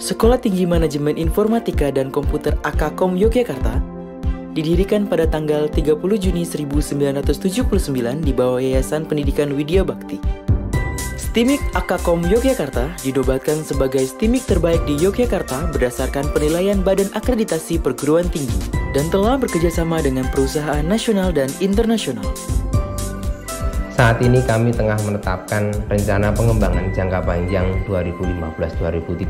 Sekolah Tinggi Manajemen Informatika dan Komputer AKKOM Yogyakarta didirikan pada tanggal 30 Juni 1979 di bawah Yayasan Pendidikan Widya Bakti. Stimik AKKOM Yogyakarta didobatkan sebagai Stimik terbaik di Yogyakarta berdasarkan penilaian Badan Akreditasi Perguruan Tinggi dan telah bekerjasama dengan perusahaan nasional dan internasional. Saat ini kami tengah menetapkan rencana pengembangan jangka panjang 2015-2030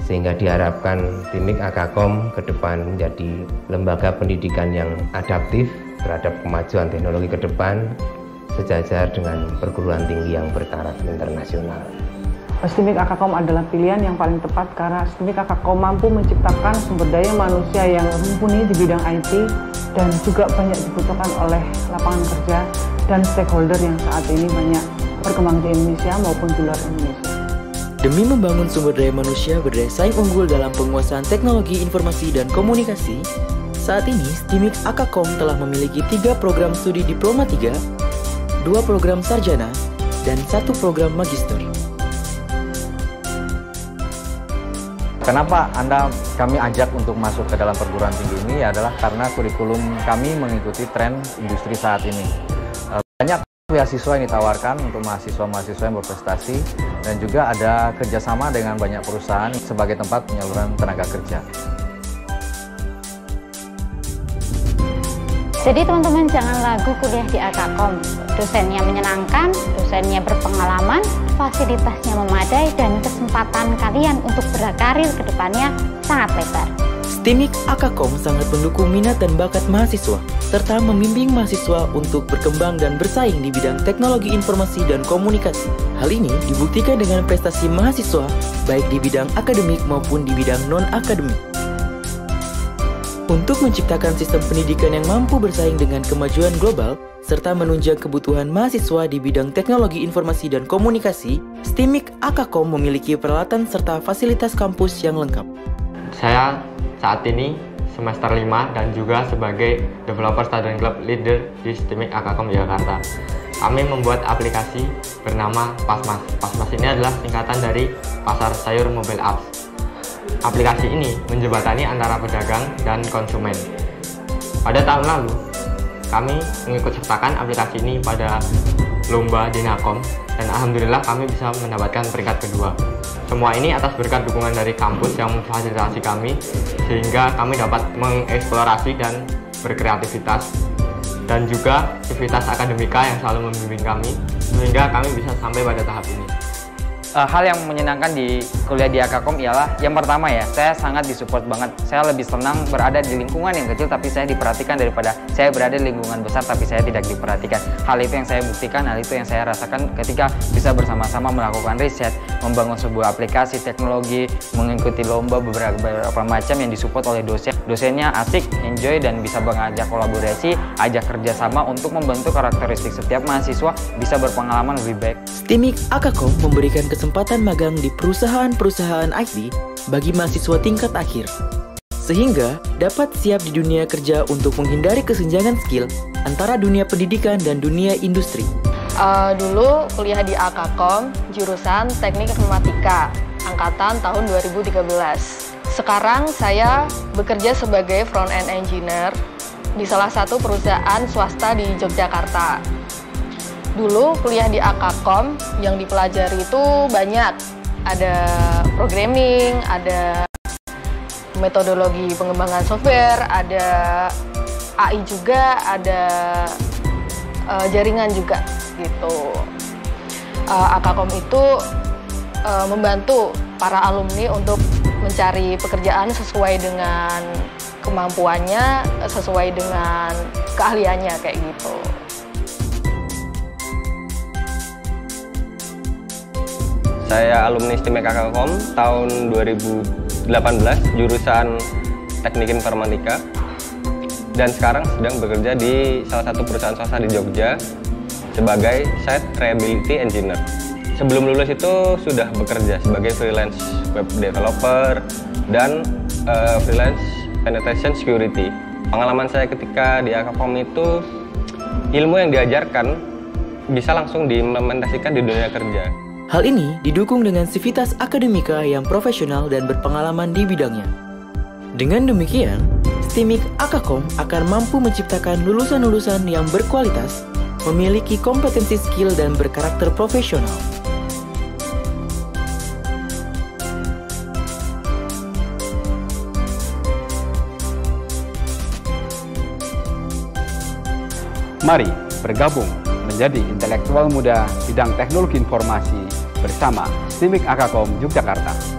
sehingga diharapkan TIMIK AKKOM ke depan menjadi lembaga pendidikan yang adaptif terhadap kemajuan teknologi ke depan sejajar dengan perguruan tinggi yang bertaraf internasional. STIMIK Akakom adalah pilihan yang paling tepat karena STIMIK Akakom mampu menciptakan sumber daya manusia yang mumpuni di bidang IT dan juga banyak dibutuhkan oleh lapangan kerja dan stakeholder yang saat ini banyak berkembang di Indonesia maupun di luar Indonesia. Demi membangun sumber daya manusia berdaya saing unggul dalam penguasaan teknologi informasi dan komunikasi, saat ini STIMIK Akakom telah memiliki tiga program studi Diploma 3 dua program sarjana, dan satu program magister. Kenapa Anda kami ajak untuk masuk ke dalam perguruan tinggi ini adalah karena kurikulum kami mengikuti tren industri saat ini. Banyak beasiswa yang ditawarkan untuk mahasiswa-mahasiswa yang berprestasi dan juga ada kerjasama dengan banyak perusahaan sebagai tempat penyaluran tenaga kerja. Jadi teman-teman jangan ragu kuliah di Akakom. Dosennya menyenangkan, dosennya berpengalaman, fasilitasnya memadai, dan kesempatan kalian untuk berkarir ke depannya sangat lebar. STIMIK Akakom sangat mendukung minat dan bakat mahasiswa, serta membimbing mahasiswa untuk berkembang dan bersaing di bidang teknologi informasi dan komunikasi. Hal ini dibuktikan dengan prestasi mahasiswa, baik di bidang akademik maupun di bidang non-akademik. Untuk menciptakan sistem pendidikan yang mampu bersaing dengan kemajuan global, serta menunjang kebutuhan mahasiswa di bidang teknologi informasi dan komunikasi, STIMIK Akakom memiliki peralatan serta fasilitas kampus yang lengkap. Saya saat ini semester 5 dan juga sebagai developer student club leader di STIMIK Akakom Jakarta. Kami membuat aplikasi bernama Pasmas. Pasmas ini adalah singkatan dari Pasar Sayur Mobile Apps Aplikasi ini menjembatani antara pedagang dan konsumen. Pada tahun lalu, kami mengikut sertakan aplikasi ini pada lomba Dinakom dan alhamdulillah kami bisa mendapatkan peringkat kedua. Semua ini atas berkat dukungan dari kampus yang memfasilitasi kami sehingga kami dapat mengeksplorasi dan berkreativitas. Dan juga aktivitas akademika yang selalu membimbing kami sehingga kami bisa sampai pada tahap ini uh, hal yang menyenangkan di kuliah di Akakom ialah yang pertama ya, saya sangat disupport banget. Saya lebih senang berada di lingkungan yang kecil tapi saya diperhatikan daripada saya berada di lingkungan besar tapi saya tidak diperhatikan. Hal itu yang saya buktikan, hal itu yang saya rasakan ketika bisa bersama-sama melakukan riset, membangun sebuah aplikasi teknologi, mengikuti lomba beberapa, macam yang disupport oleh dosen. Dosennya asik, enjoy dan bisa mengajak kolaborasi, ajak kerjasama untuk membentuk karakteristik setiap mahasiswa bisa berpengalaman lebih baik. Timik Akakom memberikan kesempatan kesempatan magang di perusahaan-perusahaan IT bagi mahasiswa tingkat akhir, sehingga dapat siap di dunia kerja untuk menghindari kesenjangan skill antara dunia pendidikan dan dunia industri. Uh, dulu kuliah di Akakom, jurusan Teknik Informatika, angkatan tahun 2013. Sekarang saya bekerja sebagai front-end engineer di salah satu perusahaan swasta di Yogyakarta dulu kuliah di Akakom yang dipelajari itu banyak. Ada programming, ada metodologi pengembangan software, ada AI juga, ada uh, jaringan juga gitu. Uh, Akakom itu uh, membantu para alumni untuk mencari pekerjaan sesuai dengan kemampuannya, sesuai dengan keahliannya kayak gitu. Saya alumni STIMEK Kakakkom tahun 2018 jurusan Teknik Informatika dan sekarang sedang bekerja di salah satu perusahaan swasta di Jogja sebagai Site Reliability Engineer. Sebelum lulus itu sudah bekerja sebagai freelance web developer dan uh, freelance penetration security. Pengalaman saya ketika di Akakom itu ilmu yang diajarkan bisa langsung diimplementasikan di dunia kerja Hal ini didukung dengan sivitas akademika yang profesional dan berpengalaman di bidangnya. Dengan demikian, STIMIK Akakom akan mampu menciptakan lulusan-lulusan yang berkualitas, memiliki kompetensi skill dan berkarakter profesional. Mari bergabung menjadi intelektual muda bidang teknologi informasi bersama STIMIK Akakom Yogyakarta.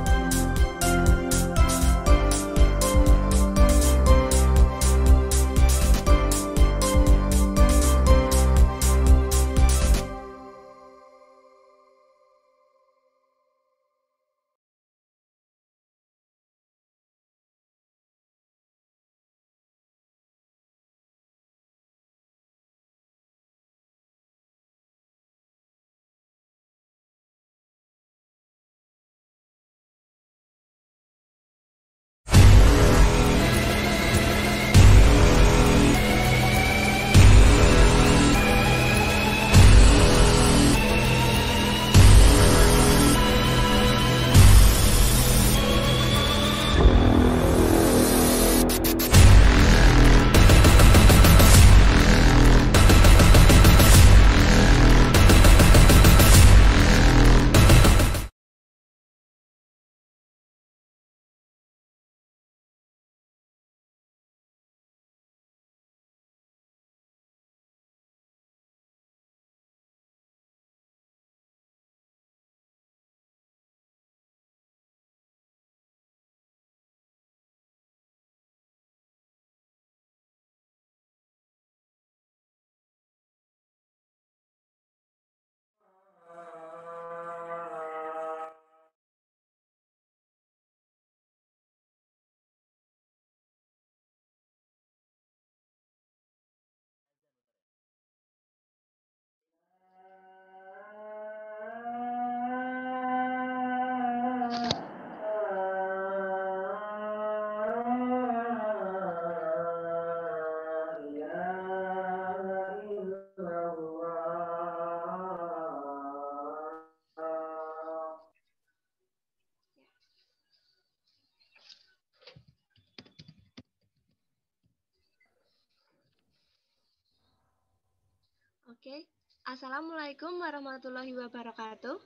Assalamualaikum warahmatullahi wabarakatuh.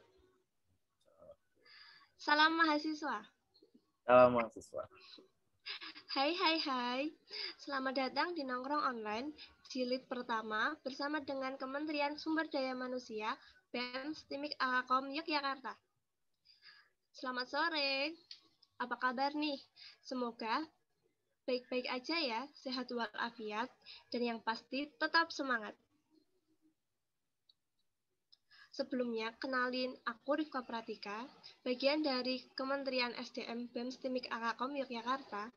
Salam mahasiswa. Salam mahasiswa. Hai hai hai, selamat datang di Nongkrong Online, jilid pertama bersama dengan Kementerian Sumber Daya Manusia, BEM Stimik Akakom Yogyakarta. Selamat sore, apa kabar nih? Semoga baik-baik aja ya, sehat walafiat, dan yang pasti tetap semangat. Sebelumnya, kenalin aku Rifka Pratika, bagian dari Kementerian SDM BEM STIMIK Akakom Yogyakarta,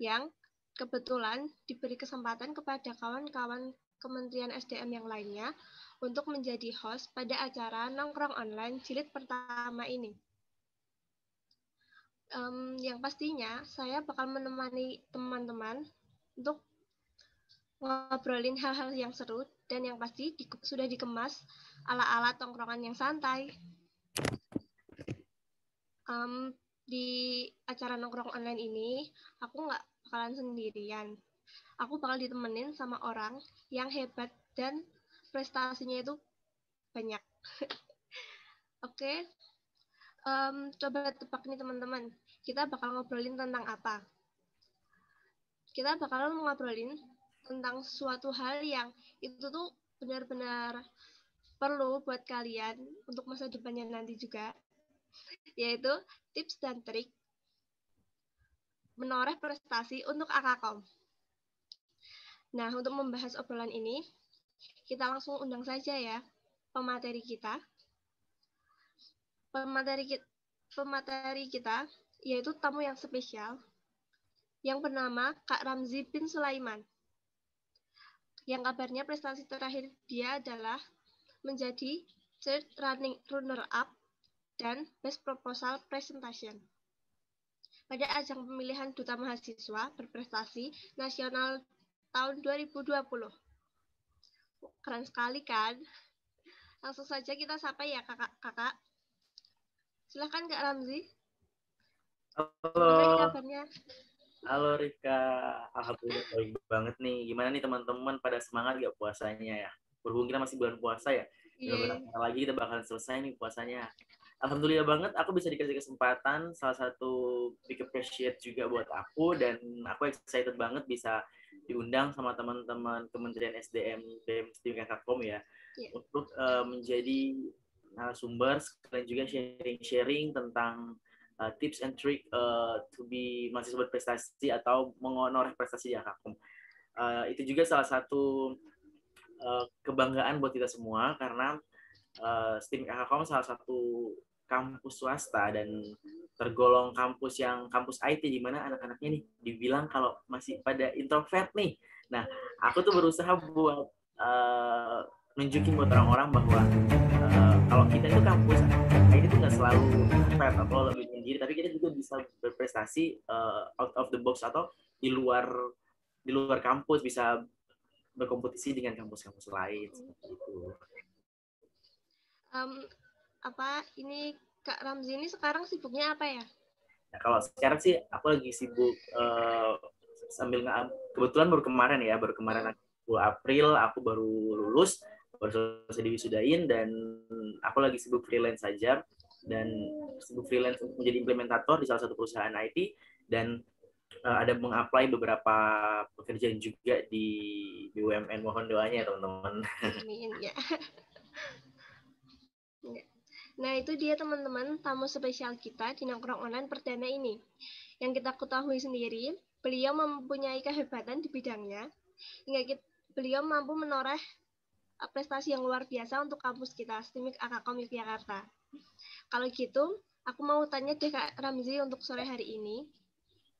yang kebetulan diberi kesempatan kepada kawan-kawan Kementerian SDM yang lainnya untuk menjadi host pada acara Nongkrong Online jilid pertama ini. Um, yang pastinya, saya bakal menemani teman-teman untuk ngobrolin hal-hal yang seru dan yang pasti di, sudah dikemas ala-ala tongkrongan yang santai. Um, di acara nongkrong online ini, aku nggak bakalan sendirian. Aku bakal ditemenin sama orang yang hebat dan prestasinya itu banyak. Oke, okay. um, coba tebak nih teman-teman. Kita bakal ngobrolin tentang apa? Kita bakal ngobrolin tentang suatu hal yang itu tuh benar-benar perlu buat kalian untuk masa depannya nanti juga, yaitu tips dan trik menoreh prestasi untuk Akakom. Nah, untuk membahas obrolan ini, kita langsung undang saja ya pemateri kita. Pemateri kita, pemateri kita yaitu tamu yang spesial yang bernama Kak Ramzi bin Sulaiman. Yang kabarnya prestasi terakhir dia adalah menjadi third running runner-up dan best proposal presentation. Pada ajang pemilihan duta mahasiswa berprestasi nasional tahun 2020. Keren sekali kan? Langsung saja kita sapa ya kakak-kakak. Silahkan Kak Ramzi. Halo. kabarnya? Halo Rika, alhamdulillah baik banget nih. Gimana nih teman-teman pada semangat gak puasanya ya? Berhubung kita masih bulan puasa ya. Iya. Beberapa lagi kita bakalan selesai nih puasanya. Alhamdulillah banget aku bisa dikasih kesempatan salah satu big appreciate juga buat aku dan aku excited banget bisa diundang sama teman-teman Kementerian SDM BEM Kakakkom ya Iya. untuk eh, menjadi narasumber sekalian juga sharing-sharing tentang uh, tips and trick uh, to be mahasiswa berprestasi atau mengonoreh prestasi di Akakom. Uh, itu juga salah satu uh, kebanggaan buat kita semua karena uh, STIM Akakom salah satu kampus swasta dan tergolong kampus yang kampus IT di mana anak-anaknya nih dibilang kalau masih pada introvert nih. Nah, aku tuh berusaha buat uh, nunjukin buat orang-orang bahwa uh, kalau kita itu kampus IT itu nggak selalu introvert atau lebih menyendiri, tapi kita juga bisa berprestasi uh, out of the box atau di luar di luar kampus bisa berkompetisi dengan kampus-kampus lain seperti itu. Em, apa ini Kak Ramzi ini sekarang sibuknya apa ya? Nah, kalau sekarang sih aku lagi sibuk eh, sambil kebetulan baru kemarin ya, baru kemarin 10 April aku baru lulus, baru selesai diwisudain dan aku lagi sibuk freelance saja dan freelance untuk menjadi implementator di salah satu perusahaan IT dan eh, ada mengapply beberapa pekerjaan juga di BUMN mohon doanya ya teman-teman. Amin ya. Ya. Nah, itu dia teman-teman tamu spesial kita di Nongkrong Online perdana ini. Yang kita ketahui sendiri, beliau mempunyai kehebatan di bidangnya, hingga kit- beliau mampu menoreh eh, prestasi yang luar biasa untuk kampus kita, STIMIK Akakom Yogyakarta. Kalau gitu, aku mau tanya deh Kak Ramzi untuk sore hari ini.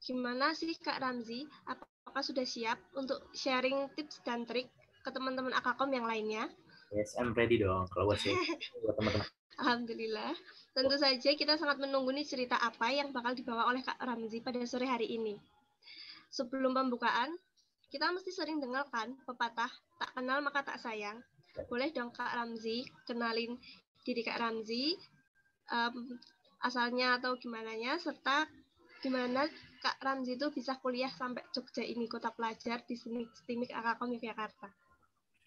Gimana sih Kak Ramzi? Apakah sudah siap untuk sharing tips dan trik ke teman-teman Akakom yang lainnya? Yes, I'm ready dong kalau buat teman-teman. Alhamdulillah. Tentu saja kita sangat menunggu nih cerita apa yang bakal dibawa oleh Kak Ramzi pada sore hari ini. Sebelum pembukaan, kita mesti sering dengar kan pepatah tak kenal maka tak sayang. Boleh dong Kak Ramzi kenalin diri Kak Ramzi, em, asalnya atau gimana nya, serta gimana Kak Ramzi itu bisa kuliah sampai Jogja ini kota pelajar di STIMIK Akakom Yogyakarta.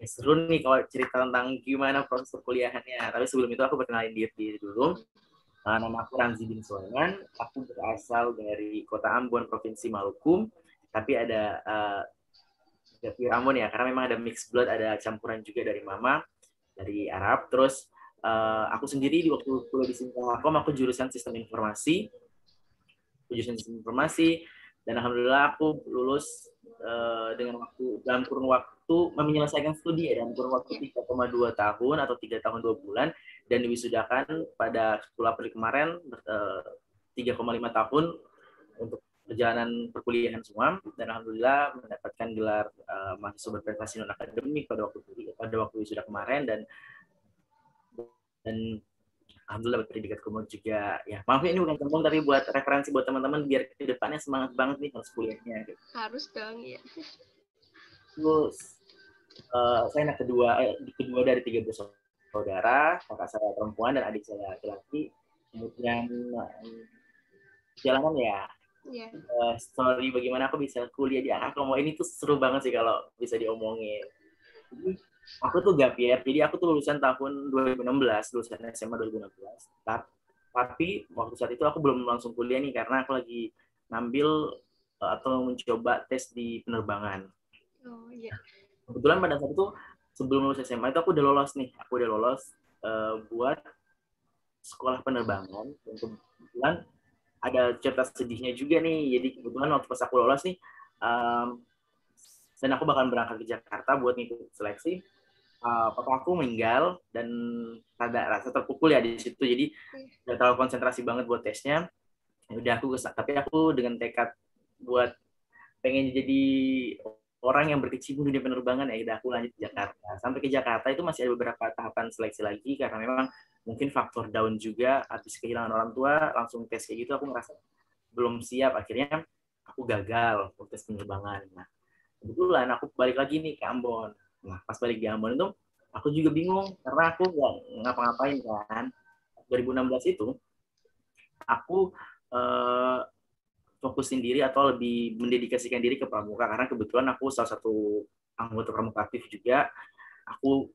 Eh, seru nih kalau cerita tentang gimana proses perkuliahannya. Tapi sebelum itu aku perkenalin diri, dulu. Uh, nama aku Ramzi bin Sulaiman. Aku berasal dari kota Ambon, Provinsi Maluku. Tapi ada uh, dari Ambon ya, karena memang ada mixed blood, ada campuran juga dari mama, dari Arab. Terus uh, aku sendiri di waktu kuliah di Singapura, aku jurusan sistem informasi. Jurusan sistem informasi. Dan Alhamdulillah aku lulus uh, dengan waktu dalam kurun waktu menyelesaikan studi ya dalam kurun waktu 3,2 tahun atau tiga tahun dua bulan dan diwisudakan pada 10 April kemarin eh, 3,5 tahun untuk perjalanan perkuliahan semua dan alhamdulillah mendapatkan gelar eh, mahasiswa berprestasi non akademik pada waktu pada waktu wisuda kemarin dan dan alhamdulillah dapat predikat kumul juga ya maaf ya ini bukan sombong tapi buat referensi buat teman-teman biar ke depannya semangat banget nih harus kuliahnya gitu. Harus dong ya. Terus eh, saya anak kedua, eh, kedua dari tiga bersaudara, kakak saya perempuan dan adik saya laki-laki. Kemudian eh, jalanan ya, Iya. eh, story bagaimana aku bisa kuliah di Akakom. Wah, ini tuh seru banget sih kalau bisa diomongin. Jadi, aku tuh gap year, jadi aku tuh lulusan tahun 2016, lulusan SMA 2016. Ta- Tapi waktu saat itu aku belum langsung kuliah nih karena aku lagi ngambil eh, atau mencoba tes di penerbangan. Oh iya. kebetulan pada saat itu sebelum lulus SMA itu aku udah lolos nih. Aku udah lolos eh, buat sekolah penerbangan. Dan kebetulan ada cerita sedihnya juga nih. Jadi kebetulan waktu pas aku lolos nih em, dan aku bakal berangkat ke Jakarta buat ngikut seleksi eh, papa aku meninggal dan ada rasa terpukul ya di situ. Jadi udah terlalu konsentrasi banget buat tesnya. Ya udah aku ke sana. Tapi aku dengan tekad buat pengen jadi orang yang berkecimpung di dunia penerbangan ya udah aku lanjut ke Jakarta. Sampai ke Jakarta itu masih ada beberapa tahapan seleksi lagi karena memang mungkin faktor down juga habis kehilangan orang tua langsung tes kayak gitu aku ngerasa belum siap. Akhirnya aku gagal tes penerbangan. Nah kebetulan aku balik lagi nih ke Ambon nah pas balik di Ambon itu aku juga bingung karena aku nggak ngapa-ngapain kan 2016 itu aku uh, fokusin diri atau lebih mendedikasikan diri ke pramuka karena kebetulan aku salah satu anggota pramuka aktif juga. Aku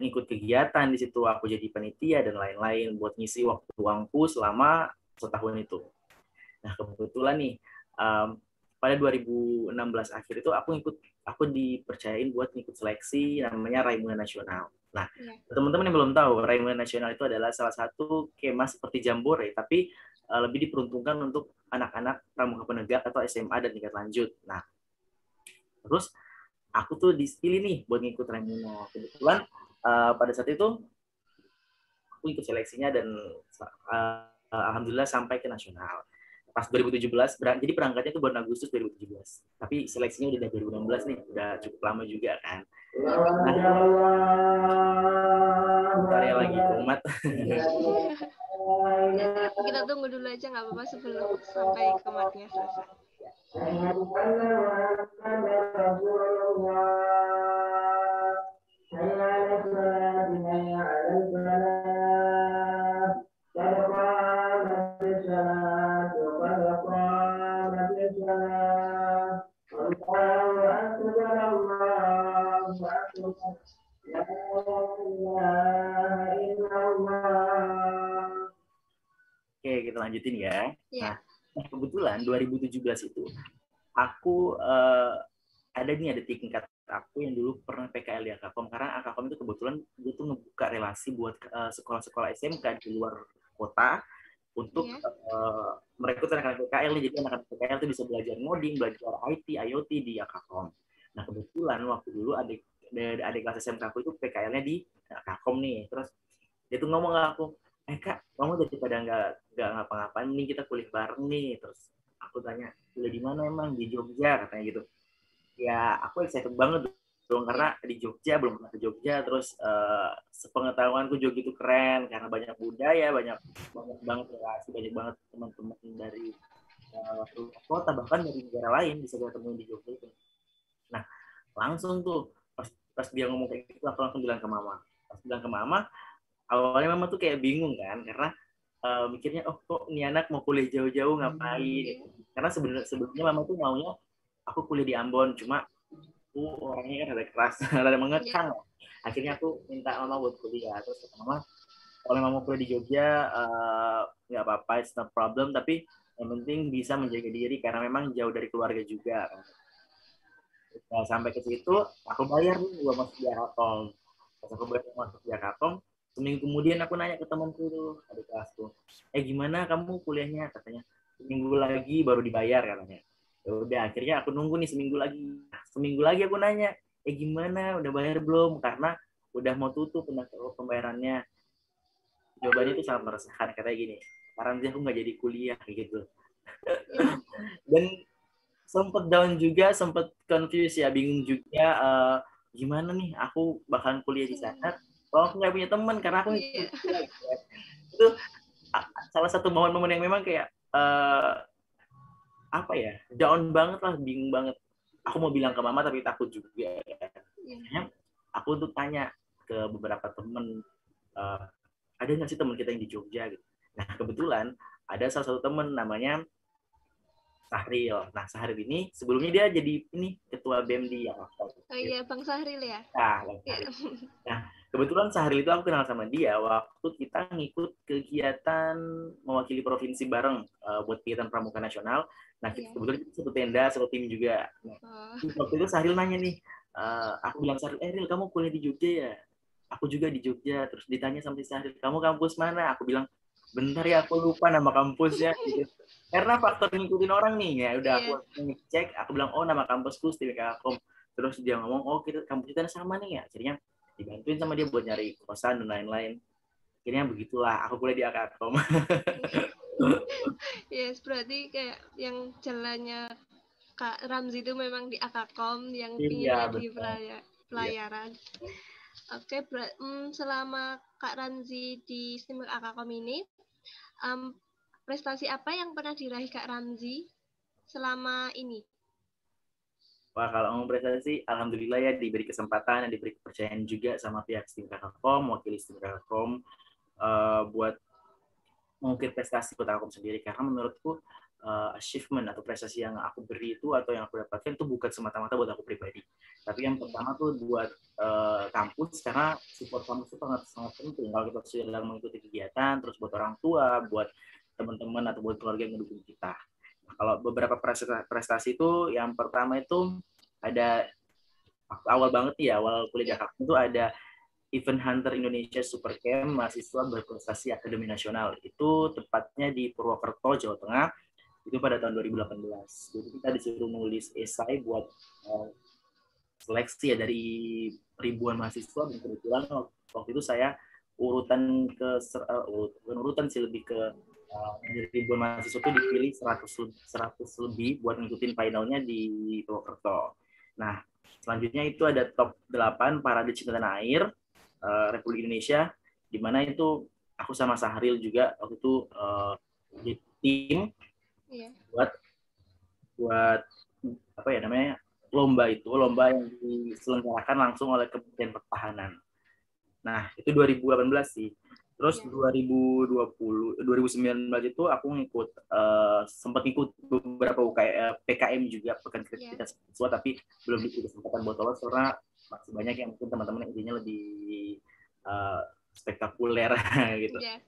ngikut kegiatan di situ, aku jadi panitia dan lain-lain buat ngisi waktu luangku selama setahun itu. Nah kebetulan nih um, pada 2016 akhir itu aku ikut aku dipercayain buat ngikut seleksi namanya Raimuna Nasional. Nah, ya. teman-teman yang belum tahu, Raimuna Nasional itu adalah salah satu kema seperti Jambore, tapi uh, lebih diperuntukkan untuk anak-anak pramuka penegak atau SMA dan tingkat lanjut. Nah, terus aku tuh dipilih nih buat ngikut Raimuna. Kebetulan uh, pada saat itu aku ikut seleksinya dan uh, alhamdulillah sampai ke nasional pas 2017 berang, jadi berangkatnya itu bulan Agustus 2017 tapi seleksinya udah dari 2016 nih udah cukup lama juga kan. Nah, ya lagi umat kita tunggu dulu aja nggak apa-apa sebelum sampai kematnya selesai 2017 itu aku uh, ada nih ada tingkat aku yang dulu pernah PKL di Akakom karena Akakom itu kebetulan gue tuh ngebuka relasi buat uh, sekolah-sekolah SMK di luar kota untuk yeah. Iya. uh, merekrut anak-anak PKL nih. Jadi anak-anak PKL itu bisa belajar ngoding, belajar IT, IoT di Akakom. Nah kebetulan waktu dulu adik adik kelas SMK aku itu PKL-nya di Akakom nih. Terus dia tuh ngomong ke aku, eh kak, kamu daripada nggak nggak ngapa-ngapain, nih kita kuliah bareng nih. Terus aku tanya, kuliah di mana emang? Di Jogja katanya gitu. Ya aku excited banget dong karena di Jogja belum pernah ke Jogja terus uh, sepengetahuanku Jogja itu keren karena banyak budaya banyak banyak banget relasi banyak banget teman-teman dari uh, kota bahkan dari negara lain bisa kita temuin di Jogja itu. Nah langsung tuh pas pas dia ngomong kayak gitu aku langsung bilang ke mama. Pas bilang ke mama awalnya mama tuh kayak bingung kan karena uh, mikirnya oh kok ini anak mau kuliah jauh-jauh ngapain? Gitu. karena sebenarnya sebelumnya mama tuh maunya aku kuliah di Ambon cuma aku orangnya kan ada keras ada mengekang. Yeah. akhirnya aku minta mama buat kuliah. Terus kata mama kalau mau kuliah di Jogja eh, nggak uh, apa-apa it's not problem tapi yang penting bisa menjaga diri karena memang jauh dari keluarga juga. Nah, sampai ke situ aku bayar nih gua masuk Jakarta pas aku bayar masuk Jakarta seminggu kemudian aku nanya ke temanku tuh adik kelasku eh gimana kamu kuliahnya? Katanya seminggu lagi baru dibayar katanya. Ya udah akhirnya aku nunggu nih seminggu lagi. Seminggu lagi aku nanya eh gimana? Udah bayar belum? Karena udah mau tutup pembayarannya. Jawabannya itu sangat meresahkan katanya gini sekarang aku nggak jadi kuliah gitu. Dan sempet down juga sempet confused ya bingung juga uh, gimana nih? Aku bahkan kuliah di sana kalau aku nggak punya teman karena aku yeah. itu salah satu momen-momen yang memang kayak uh, apa ya down banget lah bingung banget aku mau bilang ke mama tapi takut juga ya. aku tuh tanya ke beberapa temen uh, ada nggak sih teman kita yang di Jogja gitu nah kebetulan ada salah satu temen namanya Sahril. Nah, Sahril ini sebelumnya dia jadi ini ketua BEM di. Oh iya, Bang Sahril ya. Nah, Bang iya. Sahril. nah, kebetulan Sahril itu aku kenal sama dia waktu kita ngikut kegiatan mewakili provinsi bareng uh, buat kegiatan pramuka nasional. Nah, kita, yeah. kebetulan kita satu tenda, satu tim juga. Nah, oh. waktu itu Sahril nanya nih, uh, aku bilang Sahril, eh Ril, kamu kuliah di Jogja ya? Aku juga di Jogja. Terus ditanya sama si Sahril, kamu kampus mana? Aku bilang, bentar ya aku lupa nama kampusnya. Gitu karena faktor ngikutin orang nih ya udah yeah. aku cek aku bilang oh nama kampusku Kom terus dia ngomong oh kita kampus kita sama nih ya akhirnya dibantuin sama dia buat nyari kosan dan lain-lain akhirnya begitulah aku kuliah di Akakom yes berarti kayak yang jalannya Kak Ramzi itu memang di Akakom yang iya, di pelaya, pelayaran iya. Oke, okay, um, selama Kak Ramzi di STEM Akakom ini, um, prestasi apa yang pernah diraih Kak Ramzi selama ini? Wah, kalau ngomong prestasi, alhamdulillah ya diberi kesempatan dan diberi kepercayaan juga sama pihak STIM Kakakkom, wakil STIM Kakakkom, uh, buat mengukir prestasi aku sendiri. Karena menurutku uh, achievement atau prestasi yang aku beri itu atau yang aku dapatkan itu bukan semata-mata buat aku pribadi. Tapi yang pertama tuh buat uh, kampus karena support kampus itu sangat sangat penting. Kalau kita sedang mengikuti kegiatan terus buat orang tua buat teman-teman atau buat keluarga yang mendukung kita kalau beberapa prestasi, itu yang pertama itu ada awal banget ya awal kuliah kakak itu ada Event Hunter Indonesia Super Camp mahasiswa berprestasi akademi nasional. Itu tepatnya di Purwokerto Jawa Tengah. Itu pada tahun 2018 jadi kita disuruh nulis esai buat uh, seleksi ya dari ribuan mahasiswa. Dan kebetulan waktu itu saya urutan ke uh, urutan, sih lebih ke ribuan mahasiswa itu dipilih 100 100 lebih buat ngikutin finalnya di Purwokerto. Nah, selanjutnya itu ada top 8 parade cinta tanah air uh, Republik Indonesia di mana itu aku sama Sahril juga waktu itu uh, di tim yeah. buat buat apa ya namanya lomba itu lomba yang diselenggarakan langsung oleh Kementerian Pertahanan. Nah itu 2018 sih. Terus yeah. 2020 2019 itu aku ngikut uh, sempat ikut beberapa UKM, PKM juga pekan kreativitas yeah. siswa tapi belum dikasih kesempatan buat lolos karena masih banyak yang mungkin teman-teman intinya lebih uh, spektakuler gitu. Yeah.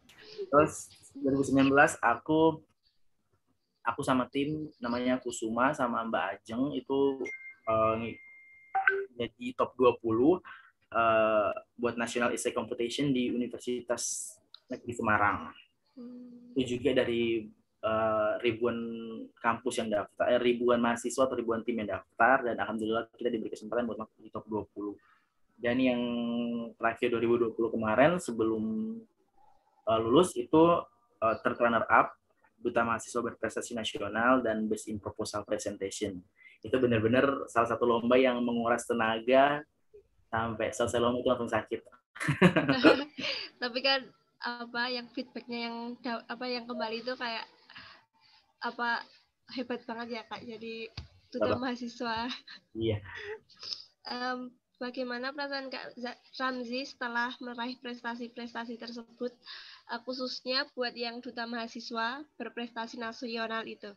Terus 2019 aku aku sama tim namanya Kusuma sama Mbak Ajeng itu uh, jadi top 20 uh, buat National Essay Competition di Universitas Negeri Semarang. Hmm. Itu juga dari uh, ribuan kampus yang daftar, eh, ribuan mahasiswa atau ribuan tim yang daftar dan alhamdulillah kita diberi kesempatan buat masuk di top 20. Dan yang terakhir 2020 kemarin sebelum uh, lulus itu uh, third runner up duta mahasiswa berprestasi nasional dan best in proposal presentation. Itu benar-benar salah satu lomba yang menguras tenaga sampai selesai lomba itu langsung sakit. Tapi kan apa yang feedbacknya yang apa yang kembali itu kayak apa hebat banget ya kak. Jadi tutor mahasiswa. Iya. Um, bagaimana perasaan kak Ramzi setelah meraih prestasi-prestasi tersebut uh, khususnya buat yang duta mahasiswa berprestasi nasional itu?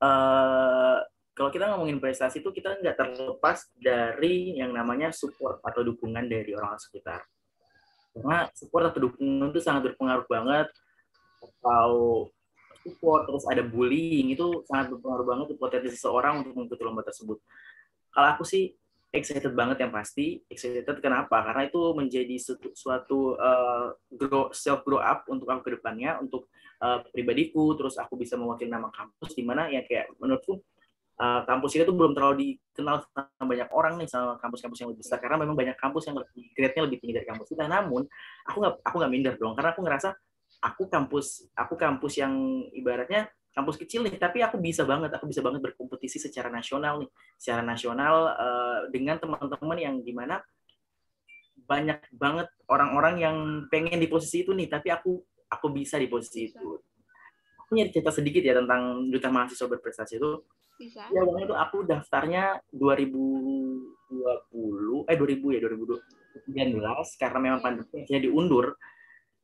Uh, kalau kita ngomongin prestasi itu kita nggak terlepas dari yang namanya support atau dukungan dari orang sekitar karena support atau dukungan itu sangat berpengaruh banget atau support terus ada bullying itu sangat berpengaruh banget ke potensi seseorang untuk mengikuti lomba tersebut. Kalau aku sih excited banget yang pasti. Excited kenapa? Karena itu menjadi suatu, suatu uh, grow, self grow up untuk aku ke depannya, untuk uh, pribadiku, terus aku bisa mewakili nama kampus di mana ya kayak menurutku uh, kampus ini tuh belum terlalu dikenal sama banyak orang nih sama kampus-kampus yang lebih besar karena memang banyak kampus yang grade-nya lebih tinggi dari kampus kita. Namun aku nggak aku nggak minder dong karena aku ngerasa aku kampus aku kampus yang ibaratnya kampus kecil nih tapi aku bisa banget aku bisa banget berkompetisi secara nasional nih secara nasional uh, dengan teman-teman yang gimana banyak banget orang-orang yang pengen di posisi itu nih tapi aku aku bisa di posisi itu aku nyari cerita sedikit ya tentang duta mahasiswa berprestasi itu. Bisa. Ya waktu itu aku daftarnya 2020 eh 2000 ya 2019 karena memang pandemi jadi diundur.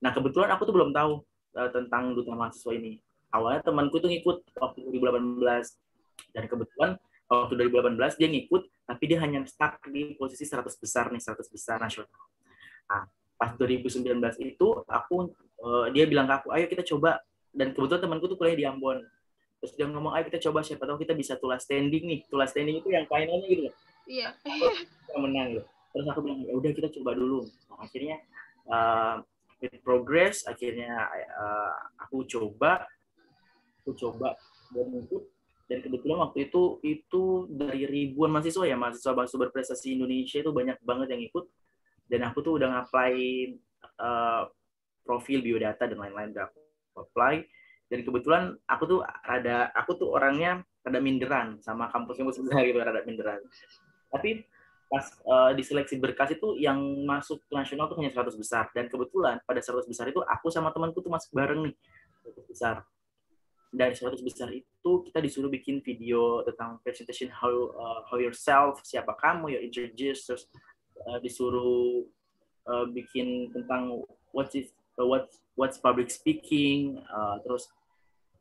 Nah kebetulan aku tuh belum tahu uh, tentang duta mahasiswa ini. Awalnya temanku tuh ngikut waktu 2018 dan kebetulan waktu 2018 dia ngikut tapi dia hanya stuck di posisi 100 besar nih 100 besar nasional. Nah, pas 2019 itu aku uh, dia bilang ke aku ayo kita coba dan kebetulan temanku tuh kuliah di Ambon. Terus dia ngomong ayo kita coba siapa tahu kita bisa tulas standing nih. Tulas standing itu yang finalnya gitu. Iya. Yang menang gitu. Terus aku bilang ya udah kita coba dulu. Nah, akhirnya uh, with progress akhirnya uh, aku coba aku coba dan ikut dan kebetulan waktu itu itu dari ribuan mahasiswa ya mahasiswa mahasiswa berprestasi Indonesia itu banyak banget yang ikut dan aku tuh udah ngapply uh, profil biodata dan lain-lain udah aku apply. Dan kebetulan aku tuh ada aku tuh orangnya ada minderan sama kampus-kampus besar gitu ada minderan. Tapi pas uh, di seleksi berkas itu yang masuk ke nasional tuh hanya 100 besar. Dan kebetulan pada 100 besar itu aku sama temanku tuh masuk bareng nih 100 besar. Dari 100 besar itu kita disuruh bikin video tentang presentation how uh, how yourself siapa kamu ya introduce terus uh, disuruh uh, bikin tentang what is what what's public speaking, uh, terus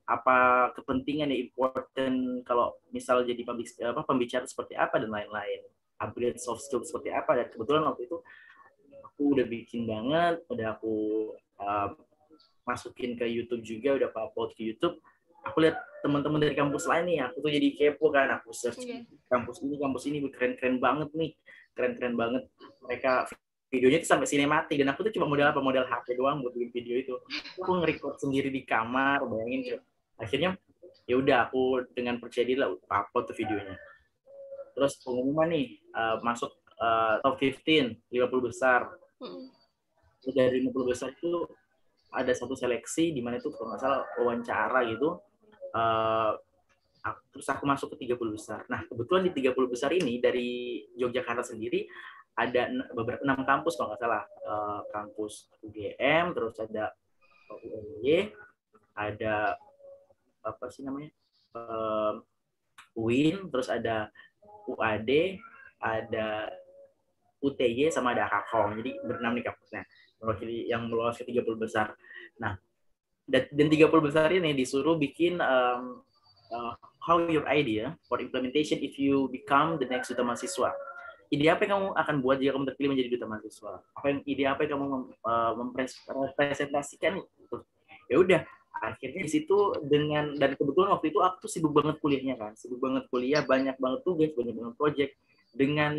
apa kepentingan yang important kalau misal jadi public, apa pembicara seperti apa dan lain-lain. Upgrade soft skill seperti apa. Dan kebetulan waktu itu aku udah bikin banget udah aku uh, masukin ke YouTube juga udah aku upload ke YouTube. Aku lihat teman-teman dari kampus lain nih aku tuh jadi kepo kan. Aku search yeah. kampus ini kampus ini keren-keren banget nih. Keren-kren banget. Mereka videonya tuh sampai sinematik dan aku tuh cuma modal apa modal HP doang buat bikin video itu. Aku nge-record sendiri di kamar bayangin akhirnya ya udah aku dengan percaya diri lah upload tuh videonya. Terus pengumuman nih uh, masuk uh, top 15 50 besar. Mm. dari 50 besar itu ada satu seleksi di mana itu kalau nggak salah wawancara gitu. Uh, terus aku masuk ke 30 besar. Nah kebetulan di 30 besar ini dari Yogyakarta sendiri ada beberapa enam kampus kalau nggak salah. Uh, kampus UGM terus ada UNY ada apa sih namanya uh, UIN terus ada UAD ada UTY sama ada Akakom jadi berenam nih kampusnya mewakili yang lolos ke 30 besar. Nah dan, dan 30 besar ini disuruh bikin um, uh, how your idea for implementation if you become the next duta mahasiswa ide apa yang kamu akan buat jika kamu terpilih menjadi duta mahasiswa? Apa yang ide apa yang kamu uh, mempresentasikan itu ya udah akhirnya di situ dengan dan kebetulan waktu itu aku tuh sibuk banget kuliahnya kan sibuk banget kuliah banyak banget tugas banyak banget project. Dengan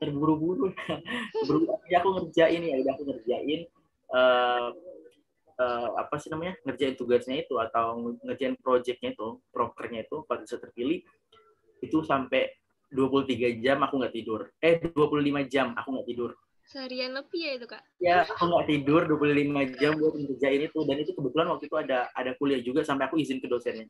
terburu-buru buru ya aku ngerjain ya aku ngerjain uh, uh, apa sih namanya ngerjain tugasnya itu atau ngerjain projectnya itu prokernya itu pada bisa terpilih itu sampai 23 jam aku nggak tidur eh 25 jam aku nggak tidur Seharian lebih ya itu, Kak? Ya, aku nggak tidur 25 jam buat ngerjain itu. Dan itu kebetulan waktu itu ada ada kuliah juga sampai aku izin ke dosennya.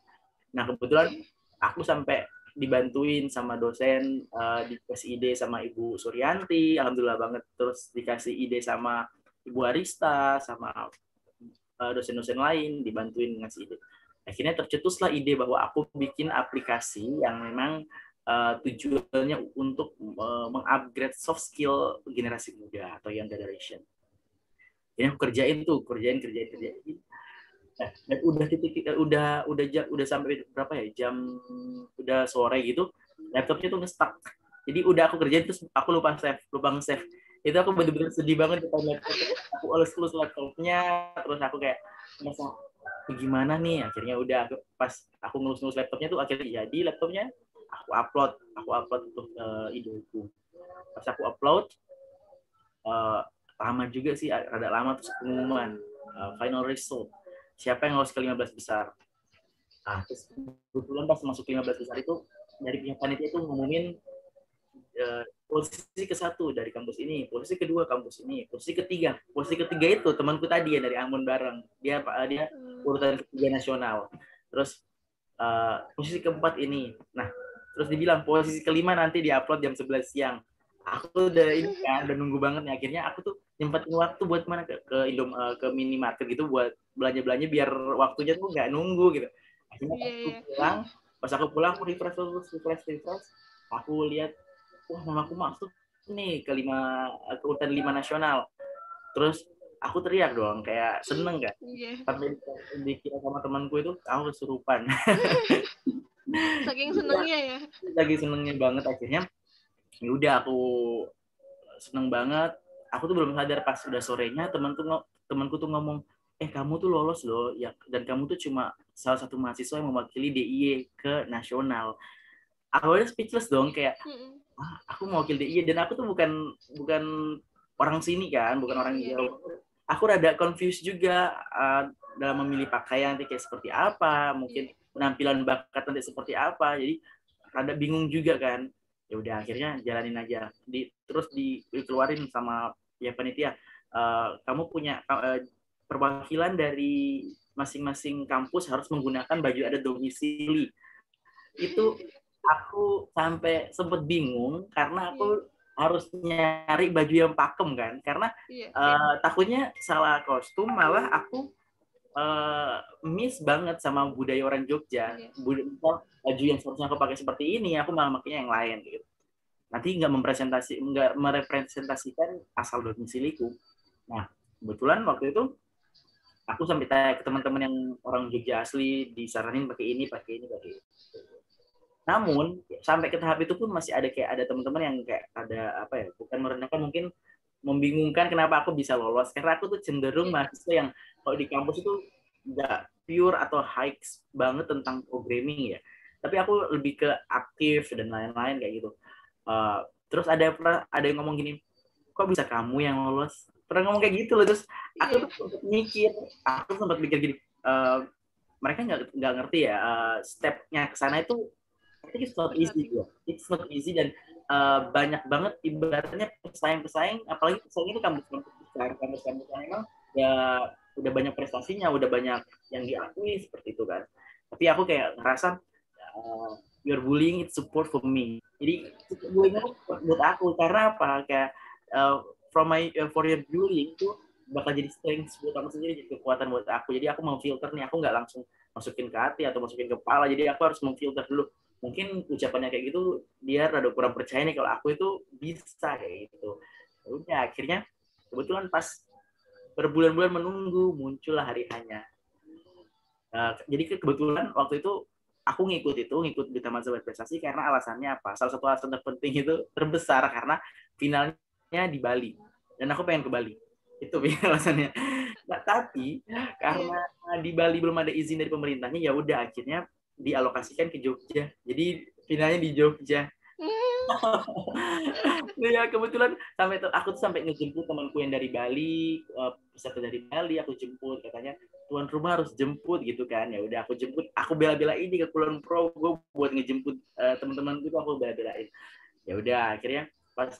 Nah, kebetulan aku sampai dibantuin sama dosen, uh, dikasih ide sama Ibu Suryanti, alhamdulillah banget. Terus dikasih ide sama Ibu Arista, sama uh, dosen-dosen lain, dibantuin ngasih ide. Akhirnya tercetuslah ide bahwa aku bikin aplikasi yang memang uh, tujuannya untuk uh, mengupgrade soft skill generasi muda atau young generation. Ini aku kerjain tuh, kerjain, kerjain, kerjain. Nah, udah titik, udah udah udah sampai berapa ya jam udah sore gitu laptopnya tuh nge-stuck. Jadi udah aku kerjain terus aku lupa save lupa nge-save. Itu aku bener-bener sedih banget di laptop. Aku elus-elus laptopnya terus aku kayak merasa gimana nih? Akhirnya udah aku, pas aku ngelus-ngelus laptopnya tuh akhirnya jadi laptopnya aku upload aku upload untuk uh, idoku. Pas aku upload uh, lama juga sih ada lama terus pengumuman. Uh, final result. Siapa yang lolos ke 15 besar? Nah terus kebetulan pas masuk ke 15 besar itu dari pihak panitia itu ngumumin uh, posisi ke satu dari kampus ini, posisi kedua kampus ini, posisi ketiga, posisi ketiga itu temanku tadi ya dari Ambon bareng, dia dia urutan ketiga nasional, terus uh, posisi keempat ini, nah terus dibilang posisi kelima nanti diupload jam 11 siang. Aku udah ini kan udah nunggu banget nih. Akhirnya aku tuh nyempetin waktu buat mana? Ke ke Indom uh, ke minimarket gitu buat belanja belanja biar waktunya tuh nggak nunggu gitu. Akhirnya yeah. aku iya. pulang. Pas aku pulang aku refresh terus refresh refresh. Aku lihat wah nama aku masuk nih ke lima ke urutan lima nasional. Terus aku teriak dong kayak seneng kan yeah. sampai dikira sama temanku itu aku kesurupan Saking senengnya ya. Lagi senengnya banget akhirnya. Ya udah aku seneng banget. Aku tuh belum sadar pas udah sorenya teman tuh temanku tuh ngomong, eh kamu tuh lolos loh ya dan kamu tuh cuma salah satu mahasiswa yang mewakili DIY ke nasional. Aku udah speechless dong kayak, ah, aku mewakili DIY dan aku tuh bukan bukan orang sini kan, bukan orang iya. Jawa. Aku rada confused juga uh, dalam memilih pakaian kayak seperti apa, mungkin penampilan bakat nanti seperti apa jadi rada bingung juga kan ya udah akhirnya jalanin aja di terus dikeluarin sama ya panitia uh, kamu punya uh, perwakilan dari masing-masing kampus harus menggunakan baju adat domisili itu aku sampai sempet bingung karena aku yeah. harus nyari baju yang pakem kan karena yeah. Iya. uh, takutnya salah kostum malah aku uh, miss banget sama budaya orang Jogja. Yeah. Budaya, baju yang seharusnya aku pakai seperti ini, aku malah makanya yang lain gitu. Nanti nggak mempresentasi, nggak merepresentasikan asal domisiliku. Nah, kebetulan waktu itu aku sampai tanya ke teman-teman yang orang Jogja asli disaranin pakai ini pakai ini pakai ini namun sampai ke tahap itu pun masih ada kayak ada teman-teman yang kayak ada apa ya bukan merendahkan mungkin membingungkan kenapa aku bisa lolos. Karena aku tuh cenderung mahasiswa yang kalau di kampus itu nggak pure atau high banget tentang programming ya. Tapi aku lebih ke aktif dan lain-lain kayak gitu. Uh, terus ada ada yang ngomong gini kok bisa kamu yang lolos? Pernah ngomong kayak gitu loh terus aku tuh sempat mikir aku sempat mikir gini uh, mereka nggak nggak ngerti ya uh, stepnya ke sana itu it's not easy ya it's not easy dan uh, banyak banget ibaratnya pesaing-pesaing apalagi pesaing itu kampus-kampus besar. Kampus-kampus yang memang ya udah banyak prestasinya udah banyak yang diakui seperti itu kan. Tapi aku kayak ngerasa uh, your bullying it support for me. Jadi bullying itu buat aku. Karena apa? Kayak uh, from my uh, for your bullying itu bakal jadi strength buat aku sendiri jadi kekuatan buat aku. Jadi aku mau filter nih aku nggak langsung masukin ke hati atau masukin ke kepala. Jadi aku harus memfilter dulu mungkin ucapannya kayak gitu dia rada kurang percaya nih kalau aku itu bisa kayak gitu. Ya udah akhirnya kebetulan pas berbulan-bulan menunggu muncullah hari hanya. Nah, jadi kebetulan waktu itu aku ngikut itu ngikut di Taman Sobat Prestasi karena alasannya apa? Salah satu alasan terpenting itu terbesar karena finalnya di Bali. Dan aku pengen ke Bali. Itu alasannya. Nah, tapi karena di Bali belum ada izin dari pemerintahnya ya udah akhirnya dialokasikan ke Jogja. Jadi finalnya di Jogja. nah, ya kebetulan sampai aku tuh sampai ngejemput temanku yang dari Bali, uh, peserta dari Bali, aku jemput katanya tuan rumah harus jemput gitu kan. Ya udah aku jemput, aku bela-bela ini ke Kulon Pro, gue buat ngejemput uh, teman-teman itu aku bela-belain. Ya udah akhirnya pas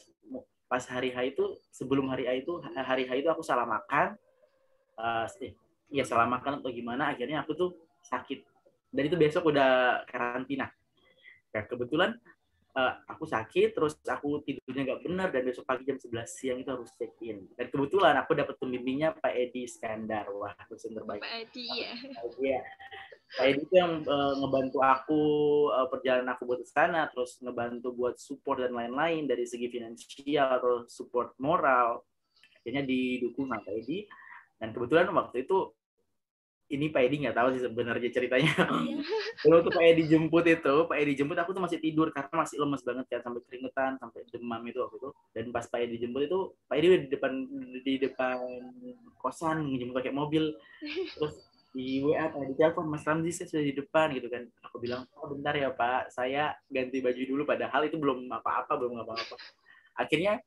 pas hari H itu sebelum hari H itu hari H itu aku salah makan. Uh, ya salah makan atau gimana akhirnya aku tuh sakit dan itu besok udah karantina. Nah, kebetulan uh, aku sakit, terus aku tidurnya nggak benar, dan besok pagi jam 11 siang itu harus check in. Dan kebetulan aku dapat pembimbingnya Pak Edi Skandar. Wah, dosen terbaik. Pak Edi, ya. Iya. Pak Edi itu yang uh, ngebantu aku uh, perjalanan aku buat ke sana, terus ngebantu buat support dan lain-lain dari segi finansial atau support moral. Akhirnya didukung sama Pak Edi. Dan kebetulan waktu itu ini Pak Edi nggak tahu sih sebenarnya ceritanya. Iya. Kalau tuh Pak Edi jemput itu, Pak Edi jemput aku tuh masih tidur karena masih lemes banget kan sampai keringetan, sampai demam itu waktu itu. Dan pas Pak Edi jemput itu, Pak Edi di depan di depan kosan menjemput pakai mobil. Terus di WA Pak Edi telepon Mas Ramzi saya sudah di depan gitu kan. Aku bilang, "Oh, bentar ya Pak, saya ganti baju dulu padahal itu belum apa-apa, belum apa-apa." Akhirnya